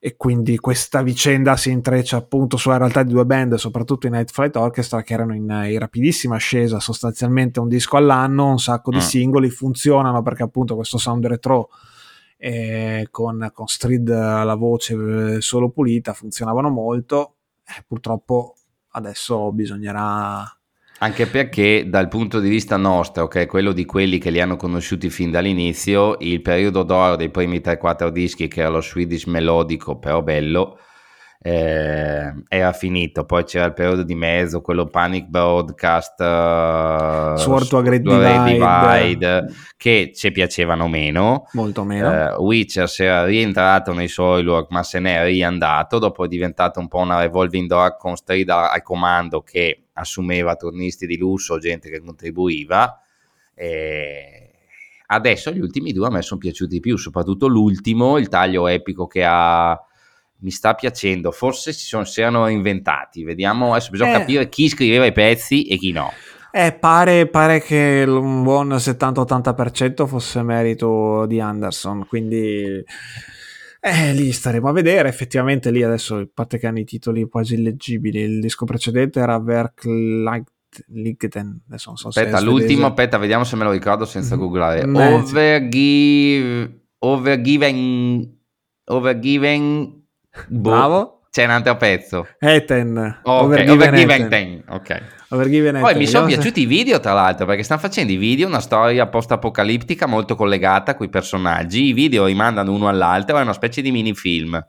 E quindi questa vicenda si intreccia appunto sulla realtà di due band, soprattutto i Night Flight Orchestra, che erano in, in rapidissima ascesa, sostanzialmente un disco all'anno, un sacco di mm. singoli, funzionano perché appunto questo sound retro eh, con, con Street alla voce eh, solo pulita funzionavano molto. Eh, purtroppo adesso bisognerà anche perché dal punto di vista nostro, che è quello di quelli che li hanno conosciuti fin dall'inizio, il periodo d'oro dei primi 3-4 dischi, che era lo Swedish melodico, però bello, eh, era finito. Poi c'era il periodo di mezzo, quello Panic Broadcast, uh, Sword to a Great Divide, Divide che ci piacevano meno. Molto meno. Uh, Witcher si era rientrato nei Soilwork, ma se n'è riandato. Dopo è diventato un po' una revolving door con strida al comando che assumeva turnisti di lusso, gente che contribuiva. E adesso gli ultimi due a me sono piaciuti più, soprattutto l'ultimo, il taglio epico che ha mi sta piacendo. Forse si, sono, si erano inventati. Vediamo, adesso bisogna eh. capire chi scriveva i pezzi e chi no. Eh, pare, pare che un buon 70-80% fosse merito di Anderson, quindi eh, lì staremo a vedere. Effettivamente lì adesso, a parte che hanno i titoli quasi illeggibili, il disco precedente era Werklight Ligden. Adesso non so aspetta, l'ultimo, aspetta, vediamo se me lo ricordo senza mm. googlare. Mm, Overgive, overgiven, overgiven Boh, Bravo. C'è un altro pezzo. Eten. Oh, okay. Overgiven Ten. Ok. Overgiven Poi mi sono piaciuti i video, tra l'altro, perché stanno facendo i video, una storia post-apocalittica molto collegata con i personaggi. I video rimandano uno all'altro, è una specie di mini film.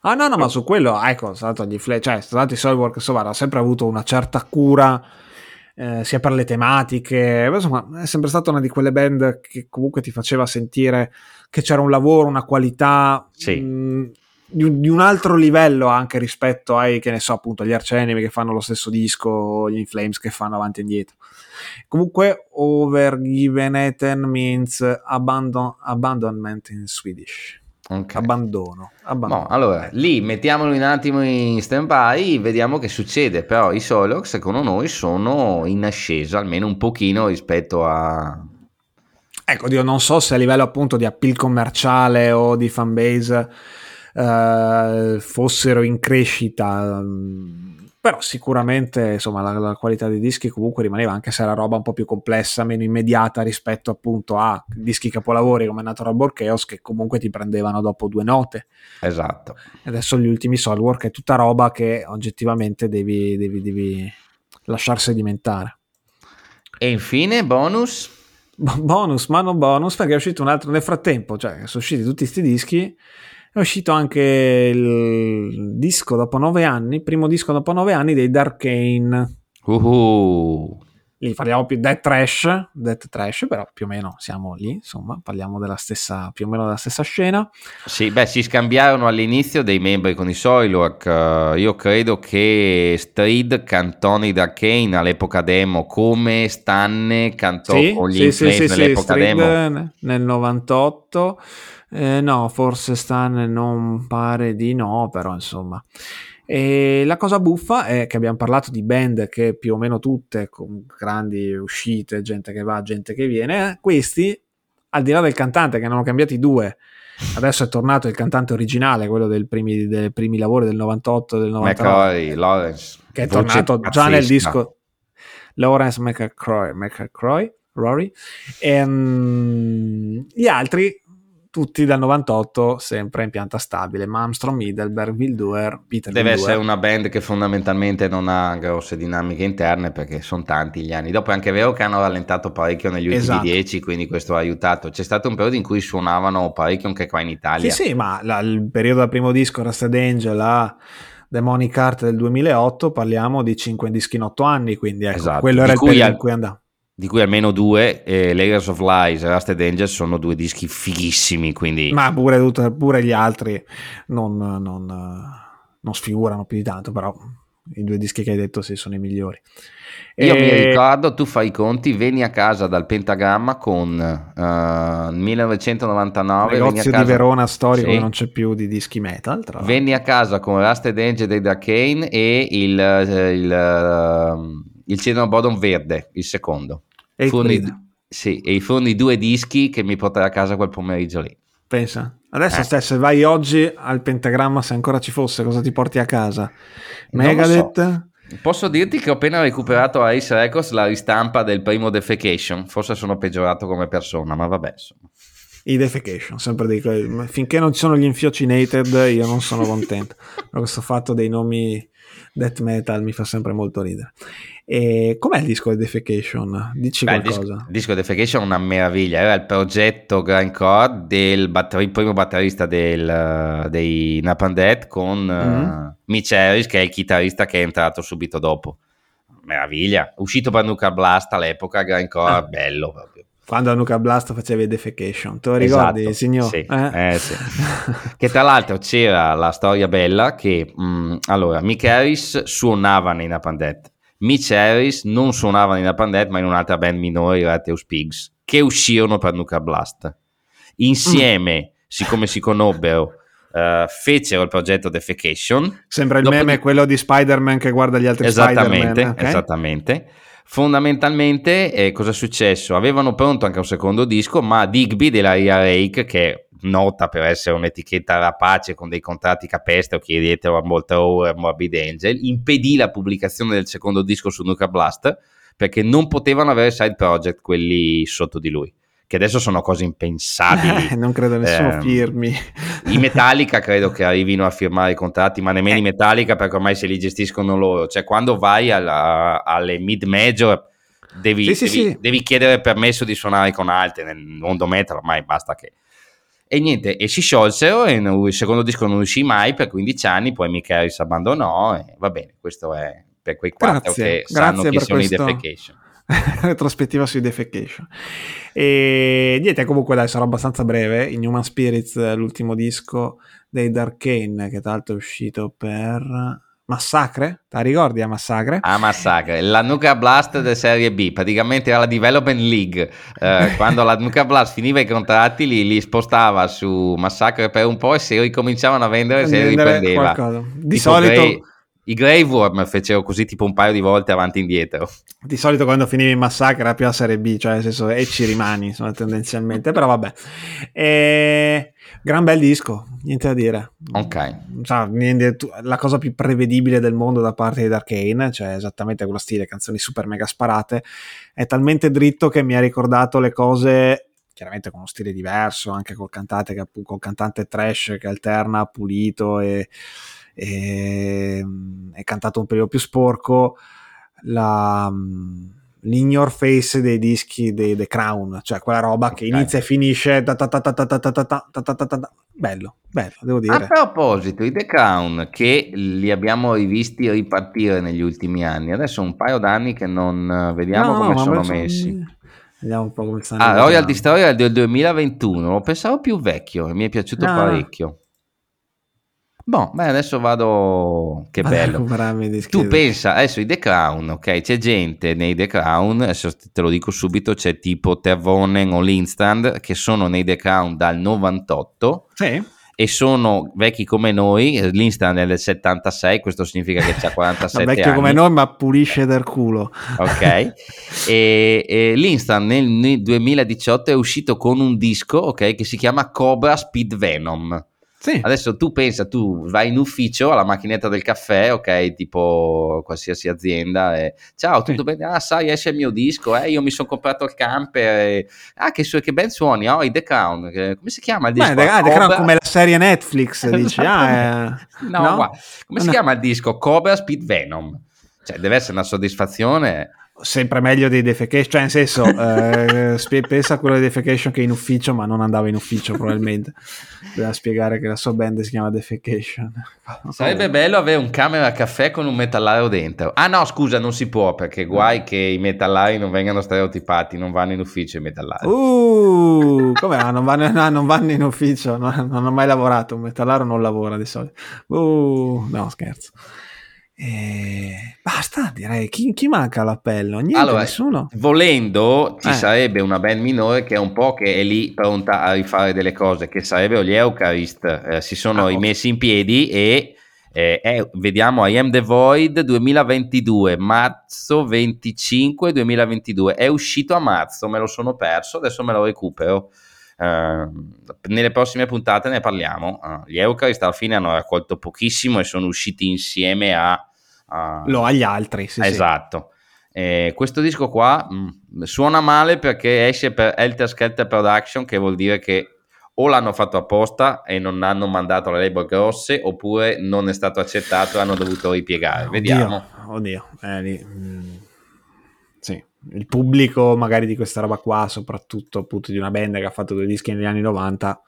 Ah, no, no, ma su quello, ecco, stato gli fle- cioè, stato i Soilwork, insomma, ha sempre avuto una certa cura. Eh, sia per le tematiche, insomma, è sempre stata una di quelle band che comunque ti faceva sentire che c'era un lavoro, una qualità sì. mh, di un, altro livello anche rispetto ai, che ne so, appunto, gli Arcenemi che fanno lo stesso disco, gli Inflames che fanno avanti e indietro. Comunque, overgiven Eten means abandon, abandonment in Swedish. Okay. Abbandono. abbandono. No, allora, lì mettiamolo un attimo in stand by, vediamo che succede. Però i Solok, secondo noi, sono in ascesa almeno un pochino rispetto a. Ecco, io non so se a livello appunto di appeal commerciale o di fanbase eh, fossero in crescita. Mm, però sicuramente insomma, la, la, qualità dei dischi comunque rimaneva anche se era roba un po' più complessa, meno immediata rispetto appunto a dischi capolavori come Natural Born Chaos che comunque ti prendevano dopo due note. Esatto. Adesso gli ultimi Soulwork è tutta roba che oggettivamente devi, devi, devi lasciar sedimentare. E infine bonus? bonus, ma non bonus perché è uscito un altro nel frattempo, cioè sono usciti tutti questi dischi è uscito anche il disco dopo nove anni, primo disco dopo nove anni dei Darkane. Uh-huh. Lì parliamo più death trash, death trash, però più o meno siamo lì, insomma, parliamo della stessa, più o meno della stessa scena. Sì, beh, si scambiarono all'inizio dei membri con i Soilwork. Uh, io credo che Street cantò i Darkane all'epoca demo, come Stanne cantò sì, con gli sì, sì, sì, demo. Nel 98. Eh, no, forse Stan non pare di no, però insomma. E la cosa buffa è che abbiamo parlato di band che più o meno tutte con grandi uscite, gente che va, gente che viene. Questi, al di là del cantante, che ne hanno cambiati due, adesso è tornato il cantante originale, quello dei primi, dei primi lavori del 98 del 99. McCoy, Lawrence. Che è tornato pazzesca. già nel disco Lawrence McCroy, McCroy Rory. E, um, gli altri tutti dal 98 sempre in pianta stabile Malmstrom, Middleberg, Wilduer, Peter deve Wilduer. essere una band che fondamentalmente non ha grosse dinamiche interne perché sono tanti gli anni dopo è anche vero che hanno rallentato parecchio negli ultimi esatto. dieci quindi questo ha aiutato c'è stato un periodo in cui suonavano parecchio anche qua in Italia sì sì ma la, il periodo del primo disco Rusted Angel a Demonic Art del 2008 parliamo di 5 dischi in 8 anni quindi ecco, esatto. quello era di il periodo in cui andava di cui almeno due, eh, Layers of Lies e Rusted Angels sono due dischi fighissimi, quindi... Ma pure, pure gli altri non, non, non, sfigurano più di tanto, però i due dischi che hai detto sì, sono i migliori. Io e... mi ricordo, tu fai i conti, veni a casa dal Pentagramma con uh, 1999. Negozio casa... di Verona storico sì. non c'è più di dischi metal. Tra Venni a casa con Rusted Angel dei Darkane e il, eh, il, uh, il Cielo Bodom Verde, il secondo. E Furono sì, e furono i due dischi che mi portai a casa quel pomeriggio lì. Pensa, adesso eh. stesso vai oggi al pentagramma se ancora ci fosse, cosa ti porti a casa? Megadeth? So. Posso dirti che ho appena recuperato a Ace Records la ristampa del primo Defecation, forse sono peggiorato come persona, ma vabbè insomma. I Defecation, sempre dico, finché non ci sono gli Infiocinated io non sono contento, questo fatto dei nomi death metal mi fa sempre molto ridere. E com'è il disco di Defecation? Dici Beh, qualcosa. Il disco, disco Defecation è una meraviglia. Era il progetto grindcore del batter- primo batterista del, dei Napalm Death con mm-hmm. uh, Mitch Harris, che è il chitarrista che è entrato subito dopo. Meraviglia. Uscito per Nuclear Blast all'epoca, grindcore, ah. bello proprio. Quando a Nuclear Blast facevi Defecation, te lo ricordi, esatto, signor? Sì, eh? Eh, sì. che tra l'altro c'era la storia bella che, mh, mm, allora, Mick Harris suonava nei Napalm Death Mitch Harris non suonava in Napalm ma in un'altra band minore, i Rateus Pigs, che uscirono per Nuka Blast. Insieme, mm. siccome si conobbero, uh, fecero il progetto Defecation. Sembra il Dopo meme di... quello di Spider-Man che guarda gli altri esattamente, Spider-Man. Okay? Esattamente. Fondamentalmente, eh, cosa è successo? Avevano pronto anche un secondo disco, ma Digby della Ria Rake, che nota per essere un'etichetta rapace con dei contratti capestro, chiedetelo a Moltower, Morbid Angel, impedì la pubblicazione del secondo disco su Nuka Blast perché non potevano avere side project quelli sotto di lui che adesso sono cose impensabili. Eh, non credo nessuno eh, firmi. I Metallica credo che arrivino a firmare i contratti, ma nemmeno eh. i Metallica perché ormai se li gestiscono loro. Cioè quando vai alla, alle mid-major devi, sì, devi, sì, sì. devi, chiedere permesso di suonare con altri, nel mondo metal ormai basta che e niente, e si sciolsero e il secondo disco non uscì mai per 15 anni, poi Michael si abbandonò e va bene, questo è per quei quattro grazie, che sanno chi sono questo... i Defecation. retrospettiva sui Defecation. E niente, comunque dai, sarò abbastanza breve. In Human Spirits, l'ultimo disco dei Darkane, che tra l'altro è uscito per Massacre? Ti ricordi a Massacre? Ah, Massacre, la Nuka Blast della Serie B, praticamente era la Development League. Eh, quando la Nuka Blast finiva i contratti, li, li, spostava su Massacre per un po' e se ricominciavano a vendere, se li riprendeva. Qualcosa. Di tipo solito... Grey, i Grey Worm fecero così tipo un paio di volte avanti e indietro. Di solito quando finivi in massacre era più a Serie B, cioè nel senso e ci rimani insomma, tendenzialmente, però vabbè. E... Gran bel disco, niente da dire. Ok. Cioè, niente, la cosa più prevedibile del mondo da parte di Darkane, cioè esattamente quello stile, canzoni super mega sparate, è talmente dritto che mi ha ricordato le cose chiaramente con uno stile diverso, anche col cantante, che, col cantante trash che alterna pulito e e, ehm, è cantato un periodo più sporco la, mm, your face dei dischi dei The Crown, cioè quella roba che inizia e finisce bello, bello, devo dire. A proposito, i The Crown che li abbiamo rivisti ripartire negli ultimi anni, adesso un paio d'anni che non vediamo no, come sono messi. Vediamo un po' come stanno. Ah, Royal Destroyer del 2021, lo pensavo più vecchio, mi è piaciuto no. parecchio. Boh, beh, adesso vado. Che vado bello. Tu pensa adesso i The Crown, ok? C'è gente nei The Crown, adesso te lo dico subito, c'è tipo Tervonen o Lindstrand che sono nei The Crown dal 98. Sì. E sono vecchi come noi, Lindstrand è del 76, questo significa che ha 47 anni. Vecchio come noi, ma pulisce dal culo. Ok. e, e Lindstrand nel 2018 è uscito con un disco, ok, che si chiama Cobra Speed Venom sì. Adesso tu pensa, tu vai in ufficio alla macchinetta del caffè, ok, tipo qualsiasi azienda, e, ciao, tutto sì. bene? Ah, sai, esce il mio disco, eh, io mi sono comprato il camper, e, ah, che, su- che ben suoni, oh, i The Crown, come si chiama il disco? Beh, ah, The Crown come la serie Netflix, dici, ah, eh, no, no? Come si chiama il disco? Cobra Speed Venom, cioè deve essere una soddisfazione sempre meglio dei defecation, cioè nel senso, eh, pensa a quello di defecation che è in ufficio, ma non andava in ufficio probabilmente. Doveva spiegare che la sua band si chiama Defecation. Sarebbe bello avere un camera caffè con un metallaro dentro. Ah no, scusa, non si può perché guai che i metallari non vengano stereotipati, non vanno in ufficio i metallari. Uh, come no, non vanno, no, non vanno in ufficio, no, non ho mai lavorato, un metallaro non lavora di solito. Uh, no, scherzo. E basta, direi. Chi, chi manca all'appello? Niente, Allora, nessuno. volendo ci Eh. sarebbe una band minore che è un po' che è lì pronta a rifare delle cose, che sarebbero gli Eucharist. Eh, si sono Ah, rimessi in piedi e eh, vediamo I Am The Void 2022, marzo 25 2022. È uscito a marzo, me lo sono perso, adesso me lo recupero. Eh, nelle prossime puntate ne parliamo. Eh, gli Eucharist alla fine hanno raccolto pochissimo e sono usciti insieme a... a- Lo agli altri, sì, sì. esatto. Eh, questo disco qua mh, suona male perché esce per Helter Skelter Production, che vuol dire che o l'hanno fatto apposta e non hanno mandato le label grosse, oppure non è stato accettato e hanno dovuto ripiegare. Vediamo. Oddio, oddio, eh, lì, mm, sì, il pubblico magari di questa roba qua, soprattutto appunto di una band che ha fatto due dischi negli anni 90,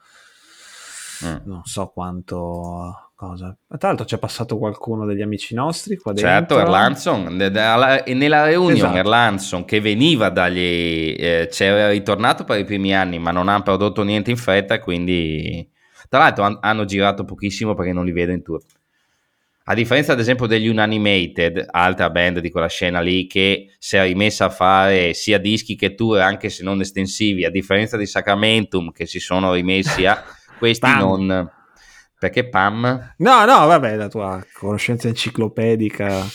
Mm. non so quanto cosa. Tra l'altro c'è passato qualcuno degli amici nostri qua dentro. Certo, Erlandson, ne- alla- e nella reunion Esatto. Erlandson che veniva dagli... eh, c'era ritornato per i primi anni ma non ha prodotto niente in fretta quindi... Tra l'altro han- hanno girato pochissimo perché non li vedo in tour. A differenza ad esempio degli Unanimated, altra band di quella scena lì che si è rimessa a fare sia dischi che tour anche se non estensivi, a differenza di Sacramentum che si sono rimessi a questi non... Perché Pam? No, no, vabbè, la tua conoscenza enciclopedica.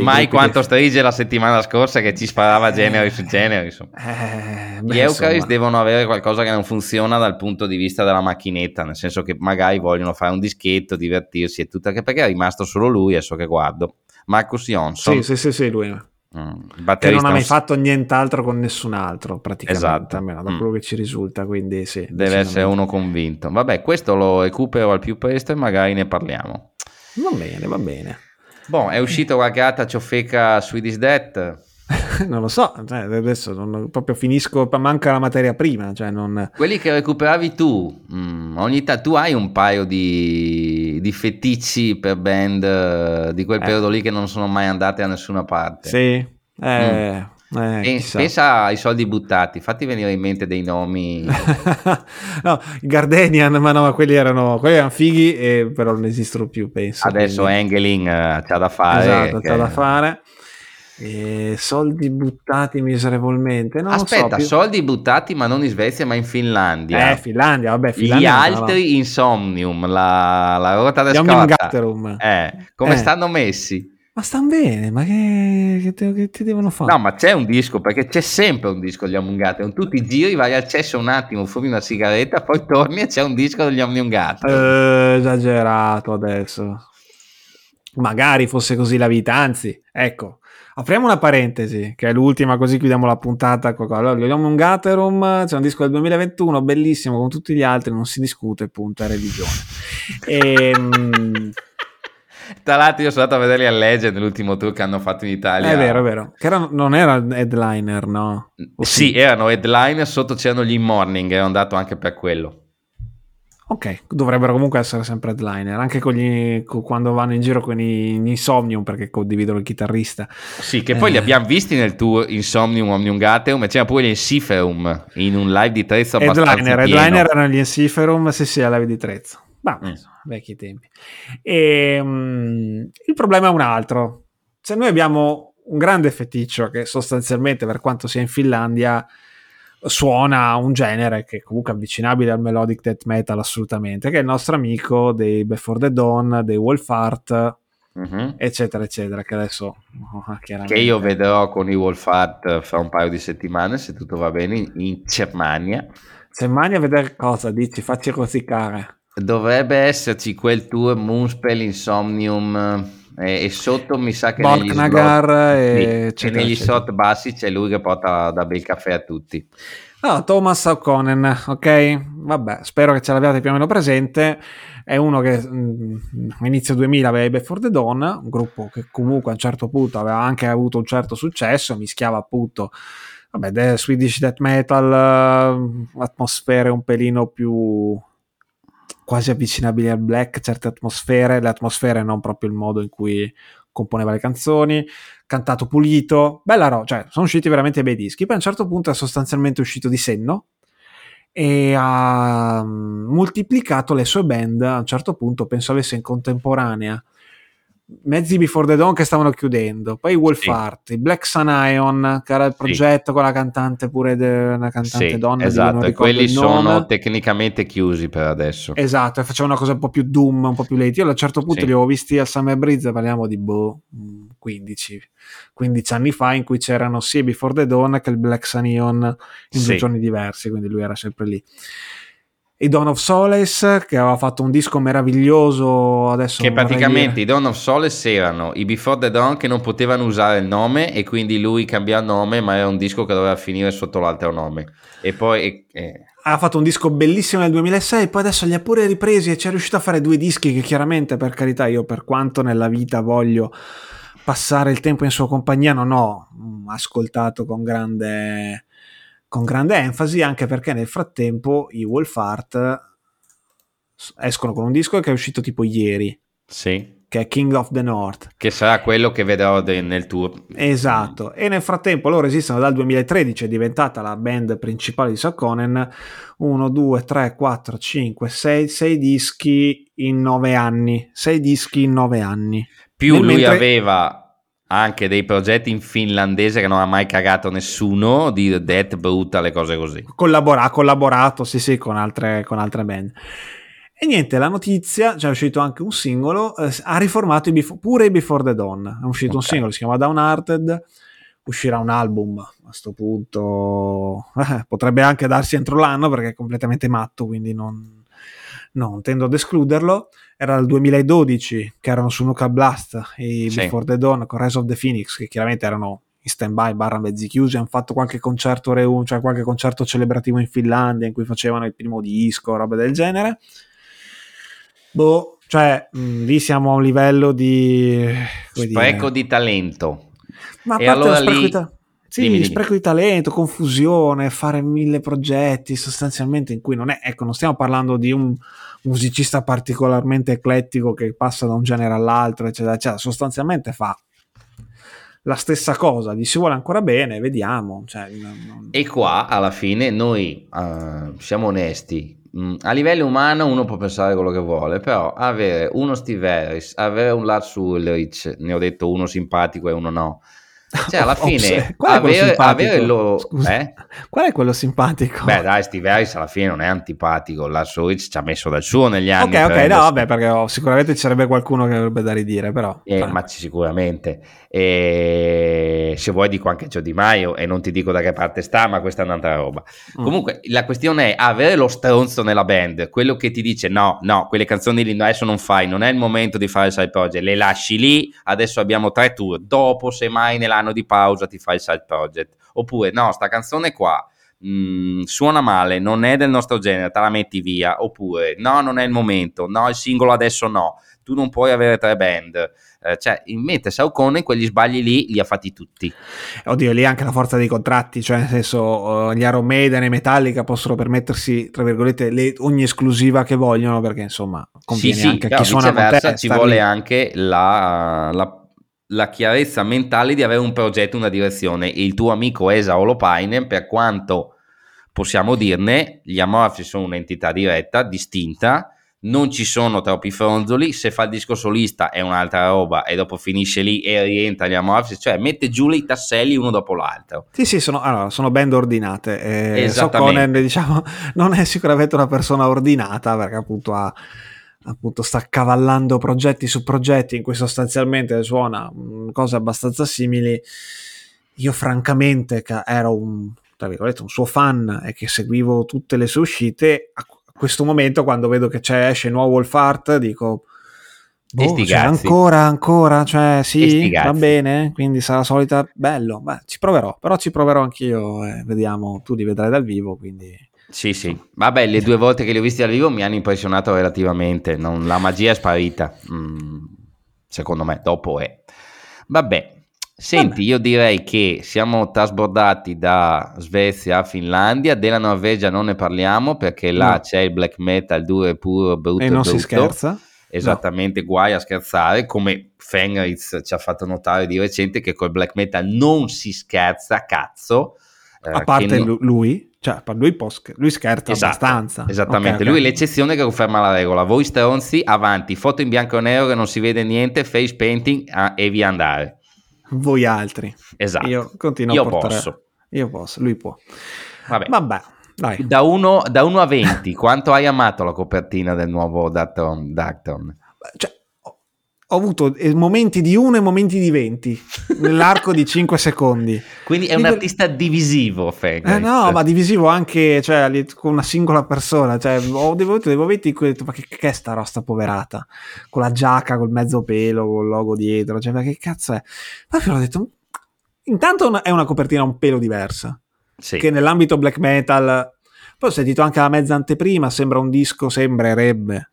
Mai quanto che- strige la settimana scorsa che ci sparava genere su genere. Insomma. Eh, Gli Eucharist devono avere qualcosa che non funziona dal punto di vista della macchinetta, nel senso che magari vogliono fare un dischetto, divertirsi e tutto, anche perché è rimasto solo lui, adesso che guardo. Marcus Johnson, Sì, sì, sì, sì, lui. Mm, Che non ha mai fatto nient'altro con nessun altro, praticamente, Esatto. almeno da Mm. quello che ci risulta, quindi sì. deve essere uno convinto. Vabbè, questo lo recupero al più presto e magari ne parliamo. Va bene, va bene. Boh, è uscito qualche altra ciofeca Swedish Death. non lo so, cioè, adesso non- proprio finisco, manca la materia prima, cioè non... Quelli che recuperavi tu, mm, ogni tanto tu hai un paio di, di feticci per band eh, di quel Eh. periodo lì che non sono mai andate a nessuna parte. Sì, eh, eh, Pen- chissà. pensa ai soldi buttati, fatti venire in mente dei nomi. no, Gardenian, ma no, ma quelli erano, quelli erano fighi, e però non esistono più, penso. Adesso quindi- Engeling eh, c'ha da fare. Esatto, che- c'è da fare. E soldi buttati miserevolmente. So, Aspetta, più- soldi buttati ma non in Svezia ma in Finlandia. Eh, Finlandia, vabbè, Gli Finlandia. altri Insomnium, la, la ruota del Gli. Omnium Eh, come Eh. stanno messi? Ma stanno bene, ma che, che, te- che ti devono fare? No, ma c'è un disco, perché c'è sempre un disco degli Omnium Tu ti giri, vai al cesso un attimo, fumi una sigaretta, poi torni e c'è un disco degli Omnium Eh, esagerato adesso. Magari fosse così la vita, anzi, ecco, apriamo una parentesi, che è l'ultima, così chiudiamo la puntata. Allora, vogliamo un Gaterum, c'è un disco del 2021, bellissimo, con tutti gli altri, non si discute, punto, è religione. Ehm, Tra l'altro io sono andato a vedere a Legend l'ultimo tour che hanno fatto in Italia. è vero, è vero, che era- non era headliner, no? O Sì, erano headliner, sotto c'erano gli in morning, ero andato anche per quello. Ok, dovrebbero comunque essere sempre headliner, anche con gli, quando vanno in giro con i, gli Insomnium, perché condividono il chitarrista. Sì, che poi li Eh. abbiamo visti nel tour Insomnium Omnium Gateum e c'era pure gli Siferum in un live di Trezzo abbastanza Headliner, pieno. headliner erano gli Ensiferum, sì sì, alla di Trezzo. Ma Mm. vecchi tempi. E, mm, il problema è un altro. Se noi abbiamo un grande feticcio che sostanzialmente, per quanto sia in Finlandia, suona un genere che è comunque avvicinabile al melodic death metal assolutamente, che è il nostro amico dei Before the Dawn, dei Wolfheart, Mhm. eccetera, eccetera, che adesso oh, chiaramente... Che io vedrò con i Wolfart fra un paio di settimane, se tutto va bene, in- Germania. Se mani a vedere cosa dici, facci rosicare. Dovrebbe esserci quel tour Moonspell Insomnium eh, e, sotto mi sa che negli Borknagar slot, e e eccetera, negli eccetera. slot bassi c'è lui che porta da bel caffè a tutti. Ah, Thomas O'Connen, ok? Vabbè, spero che ce l'abbiate più o meno presente. È uno che mm, a inizio 2000 aveva i Before the Dawn, un gruppo che comunque a un certo punto aveva anche avuto un certo successo, mischiava appunto vabbè, Swedish death metal, atmosfere un pelino più quasi avvicinabili al black, certe atmosfere, le atmosfere non proprio il modo in cui componeva le canzoni, cantato pulito, bella roba, cioè sono usciti veramente bei dischi, poi a un certo punto è sostanzialmente uscito di senno e ha mm, moltiplicato le sue band, a un certo punto penso avesse in contemporanea mezzi Before the Dawn che stavano chiudendo, poi Wolf Art, il Black Sun Ion, che era il progetto sì. con la cantante pure de, una cantante sì, donna. Esatto, e quelli sono tecnicamente chiusi per adesso. Esatto, e facevano una cosa un po' più doom, un po' più late. Io a un certo punto sì. li avevo visti al Summer Breeze, parliamo di boh, 15, 15 anni fa, in cui c'erano sia Before the Dawn che il Black Sun Ion in due giorni diversi, quindi lui era sempre lì i Dawn of Solace che aveva fatto un disco meraviglioso adesso che praticamente i Dawn of Solace erano i Before the Dawn che non potevano usare il nome e quindi lui cambia il nome ma era un disco che doveva finire sotto l'altro nome e poi eh. ha fatto un disco bellissimo nel 2006 poi adesso li ha pure ripresi e ci è riuscito a fare due dischi che chiaramente per carità io per quanto nella vita voglio passare il tempo in sua compagnia non ho ascoltato con grande con grande enfasi anche perché nel frattempo i Wolf Art escono con un disco che è uscito tipo ieri. Sì. Che è King of the North. Che sarà quello che vedrò de- nel tour. Esatto. E nel frattempo loro esistono dal 2013, è diventata la band principale di Sakkonen. 1, 2, 3, 4, 5, 6, 6 dischi in 9 anni. 6 dischi in 9 anni. Più nel lui mentre... aveva anche dei progetti in finlandese che non ha mai cagato nessuno, di Death Brutal e cose così. Collabora, ha collaborato, sì sì, con altre, con altre band. E niente, la notizia, c'è uscito anche un singolo, eh, ha riformato i befo- pure i Before the Dawn, è uscito okay. un singolo, si chiama Downhearted, uscirà un album a questo punto, eh, potrebbe anche darsi entro l'anno perché è completamente matto, quindi non, non tendo ad escluderlo era il 2012 che erano su Nuka Blast e sì. Before the Dawn con Rise of the Phoenix che chiaramente erano in stand by barra mezzi chiusi hanno fatto qualche concerto reun cioè qualche concerto celebrativo in Finlandia in cui facevano il primo disco roba del genere boh cioè mh, lì siamo a un livello di spreco dire, di talento ma e allora lì ta- sì, dimmi, spreco dimmi. di talento, confusione, fare mille progetti sostanzialmente in cui non è, ecco, non stiamo parlando di un musicista particolarmente eclettico che passa da un genere all'altro, eccetera, eccetera. Sostanzialmente fa la stessa cosa, gli si vuole ancora bene, vediamo. Cioè, non... E qua alla fine noi uh, siamo onesti. Mm, a livello umano uno può pensare quello che vuole, però avere uno Steve Harris, avere un Lars Ulrich, ne ho detto uno simpatico e uno no, cioè, alla fine, Qual avere, avere lo... Eh? Qual è quello simpatico? Beh, dai, Steve Harris alla fine non è antipatico. La Switch ci ha messo del suo negli anni. Ok, ok, no, vabbè, perché oh, sicuramente ci sarebbe qualcuno che avrebbe da ridire, però. Eh, ma sicuramente. E se vuoi dico anche Gio Di Maio e non ti dico da che parte sta, ma questa è un'altra roba. Mm. Comunque, la questione è avere lo stronzo nella band, quello che ti dice no, no, quelle canzoni lì adesso non fai, non è il momento di fare il side project, le lasci lì, adesso abbiamo tre tour, dopo semmai nell'anno anno di pausa ti fai il side project. Oppure no, sta canzone qua mh, mm, suona male, non è del nostro genere, te la metti via. Oppure no, non è il momento, no, il singolo adesso no, tu non puoi avere tre band. Eh, cioè, invece Saucone quegli sbagli lì li ha fatti tutti. Oddio, lì anche la forza dei contratti, cioè nel senso uh, gli Iron Maiden e Metallica possono permettersi, tra virgolette, le, ogni esclusiva che vogliono perché insomma conviene sì, anche sì, a chi suona con te. Ci vuole lì. anche la, la la chiarezza mentale di avere un progetto, una direzione. Il tuo amico Esa Olopainen, per quanto possiamo dirne, gli Amorfi sono un'entità diretta, distinta, non ci sono troppi fronzoli, se fa il disco solista è un'altra roba e dopo finisce lì e rientra gli Amorfi, cioè mette giù i tasselli uno dopo l'altro. Sì, sì, sono, allora, sono band ordinate. Eh, Esattamente. Conan, diciamo, non è sicuramente una persona ordinata perché appunto ha appunto sta cavallando progetti su progetti in cui sostanzialmente suona cose abbastanza simili. Io francamente ero un, un suo fan e che seguivo tutte le sue uscite, a questo momento quando vedo che c'è, esce nuovo Wolf Art dico boh, cioè, ancora, ancora, cioè sì, va bene, quindi sarà solita, bello, Beh, ci proverò, però ci proverò anch'io, eh, vediamo, tu li vedrai dal vivo, quindi sì, sì. Vabbè, le due volte che li ho visti dal vivo mi hanno impressionato relativamente. Non, la magia è sparita. Mm, secondo me, dopo è. Vabbè. Senti, Vabbè. io direi che siamo trasbordati da Svezia a Finlandia, della Norvegia non ne parliamo perché là no. c'è il black metal duro e puro, brutto e non brutto. si scherza. Esattamente, no. guai a scherzare, come Fenritz ci ha fatto notare di recente che col black metal non si scherza, cazzo. A parte non... lui? Cioè, lui, può, lui scherza esatto, abbastanza. Esattamente, okay, lui okay. è l'eccezione che conferma la regola. Voi stronzi, avanti, foto in bianco e nero che non si vede niente, face painting ah, e via andare. Voi altri. Esatto. Io continuo Io a portare... posso. Io posso, lui può. Vabbè. Vabbè. Dai. Da 1 a 20, quanto hai amato la copertina del nuovo Darkton? Darkton? Cioè, ho avuto eh, momenti di 1 e momenti di 20 nell'arco di 5 secondi. Quindi è un Dico... artista divisivo, Fegg. Eh no, ma divisivo anche cioè, con una singola persona. Cioè, ho devo, devo in cui ho detto, ma che, che è sta rosta poverata? Con la giacca, col mezzo pelo, col logo dietro. Cioè, ma che cazzo è? Poi ho detto, intanto è una copertina un pelo diversa. Sì. Che nell'ambito black metal... Poi ho sentito anche la mezza anteprima, sembra un disco, sembrerebbe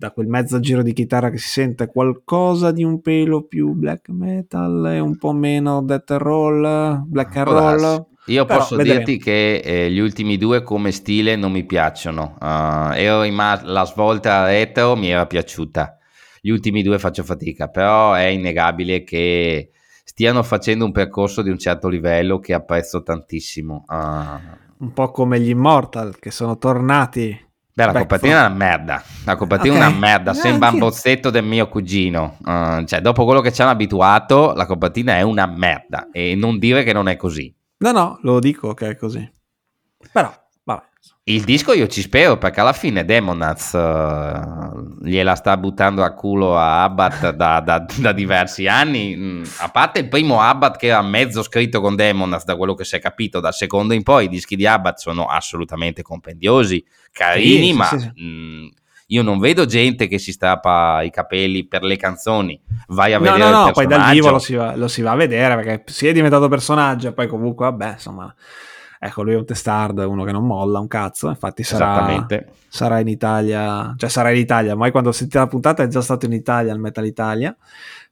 da quel mezzo giro di chitarra che si sente qualcosa di un pelo più black metal e un po' meno death roll, black and roll. Io Però, posso vedremo. dirti che eh, gli ultimi due come stile non mi piacciono. Uh, ero rimast- la svolta retro mi era piaciuta. Gli ultimi due faccio fatica, però è innegabile che stiano facendo un percorso di un certo livello che apprezzo tantissimo. Uh, un po' come gli Immortal che sono tornati Beh, la copertina è una merda. La copertina okay. è una merda. Sembra un bozzetto del mio cugino. Uh, cioè, dopo quello che ci hanno abituato, la copertina è una merda. E non dire che non è così. No, no, lo dico che è così. Però il disco io ci spero perché alla fine Demonaz uh, gliela sta buttando a culo a Abbat da, da, da, diversi anni. Mm, a parte il primo Abbat che era mezzo scritto con Demonaz, da quello che si è capito, dal secondo in poi i dischi di Abbat sono assolutamente compendiosi, carini, sì, ma sì, sì. Mh, mm, io non vedo gente che si strappa i capelli per le canzoni. Vai a vedere. No, no, no, poi dal vivo lo si, va, lo si va a vedere perché si è diventato personaggio, e poi comunque, vabbè, insomma Ecco, lui è un testard, uno che non molla un cazzo, infatti sarà, sarà in Italia, cioè sarà in Italia, ma quando sentite la puntata è già stato in Italia al Metal Italia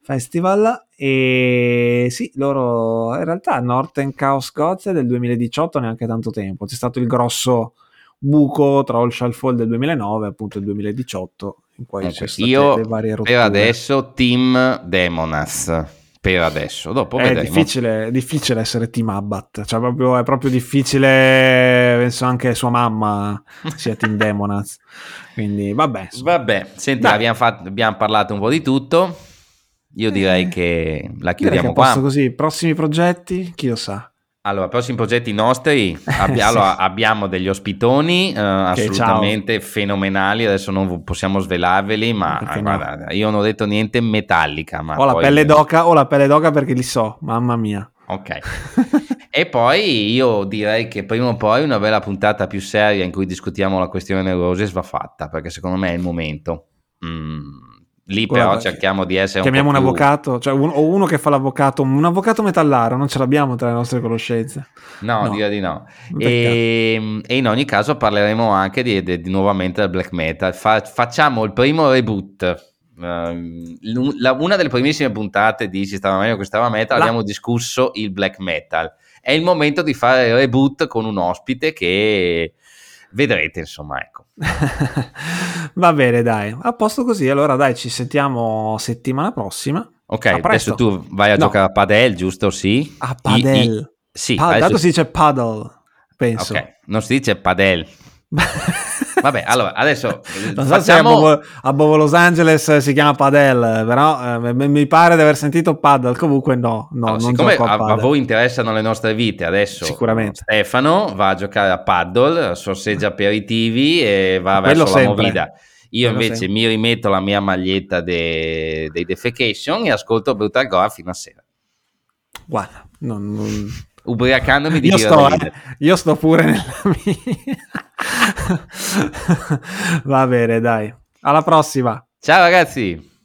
Festival e sì, loro in realtà Northern Chaos Gods del 2018, neanche tanto tempo, c'è stato il grosso buco tra All Shall Fall del 2009 e appunto il 2018 in cui okay. c'è state Io le varie rotture. per adesso Team Demonas per adesso. Dopo è difficile, difficile, essere Team Abbat, cioè proprio, è proprio difficile, penso anche sua mamma sia Team Demonaz. Quindi vabbè. Vabbè, senti, abbiamo, fatto, abbiamo, parlato un po' di tutto. Io direi eh, che la chiudiamo direi che qua. così, prossimi progetti, chi lo sa. Allora, prossimi progetti nostri, abbi- allora, abbiamo degli ospitoni uh, assolutamente ciao. fenomenali, adesso non possiamo svelarveli, ma guarda, io non ho detto niente metallica. Ma ho la pelle d'oca, ho la pelle d'oca perché li so, mamma mia. Ok. e poi io direi che prima o poi una bella puntata più seria in cui discutiamo la questione neurosis va fatta, perché secondo me è il momento. Mm Lì Guarda, però cerchiamo di essere chiamiamo un, un avvocato, cioè un, o uno che fa l'avvocato, un avvocato metallaro, non ce l'abbiamo tra le nostre conoscenze. No, no. direi di no. E, ehm, e, in ogni caso parleremo anche di, di, di nuovamente del black metal. Fa, facciamo il primo reboot. Uh, la, una delle primissime puntate di Ci stava meglio che stava metal la... abbiamo discusso il black metal. È il momento di fare il reboot con un ospite che vedrete, insomma, ecco. Va bene, dai, a posto così. Allora, dai, ci sentiamo settimana prossima. Ok, adesso tu vai a no. giocare a padel, giusto? Sì. A padel. I, i, sì, pa- adesso... si dice paddle, penso. Ok, non si dice padel. Vabbè, allora adesso non so facciamo... se a Bovo, a Los Angeles si chiama padel, però eh, mi pare di aver sentito paddle. Comunque, no, no allora, siccome a, a, voi interessano le nostre vite, adesso Sicuramente. Stefano va a giocare a paddle, sorseggia aperitivi e va Quello verso sempre. la movida. Io invece sempre. mi rimetto la mia maglietta dei de Defecation e ascolto Brutal Gore fino a sera. Guarda, non, non ubriacandomi di io sto, eh, io sto pure nella mia va bene dai. Alla prossima. Ciao ragazzi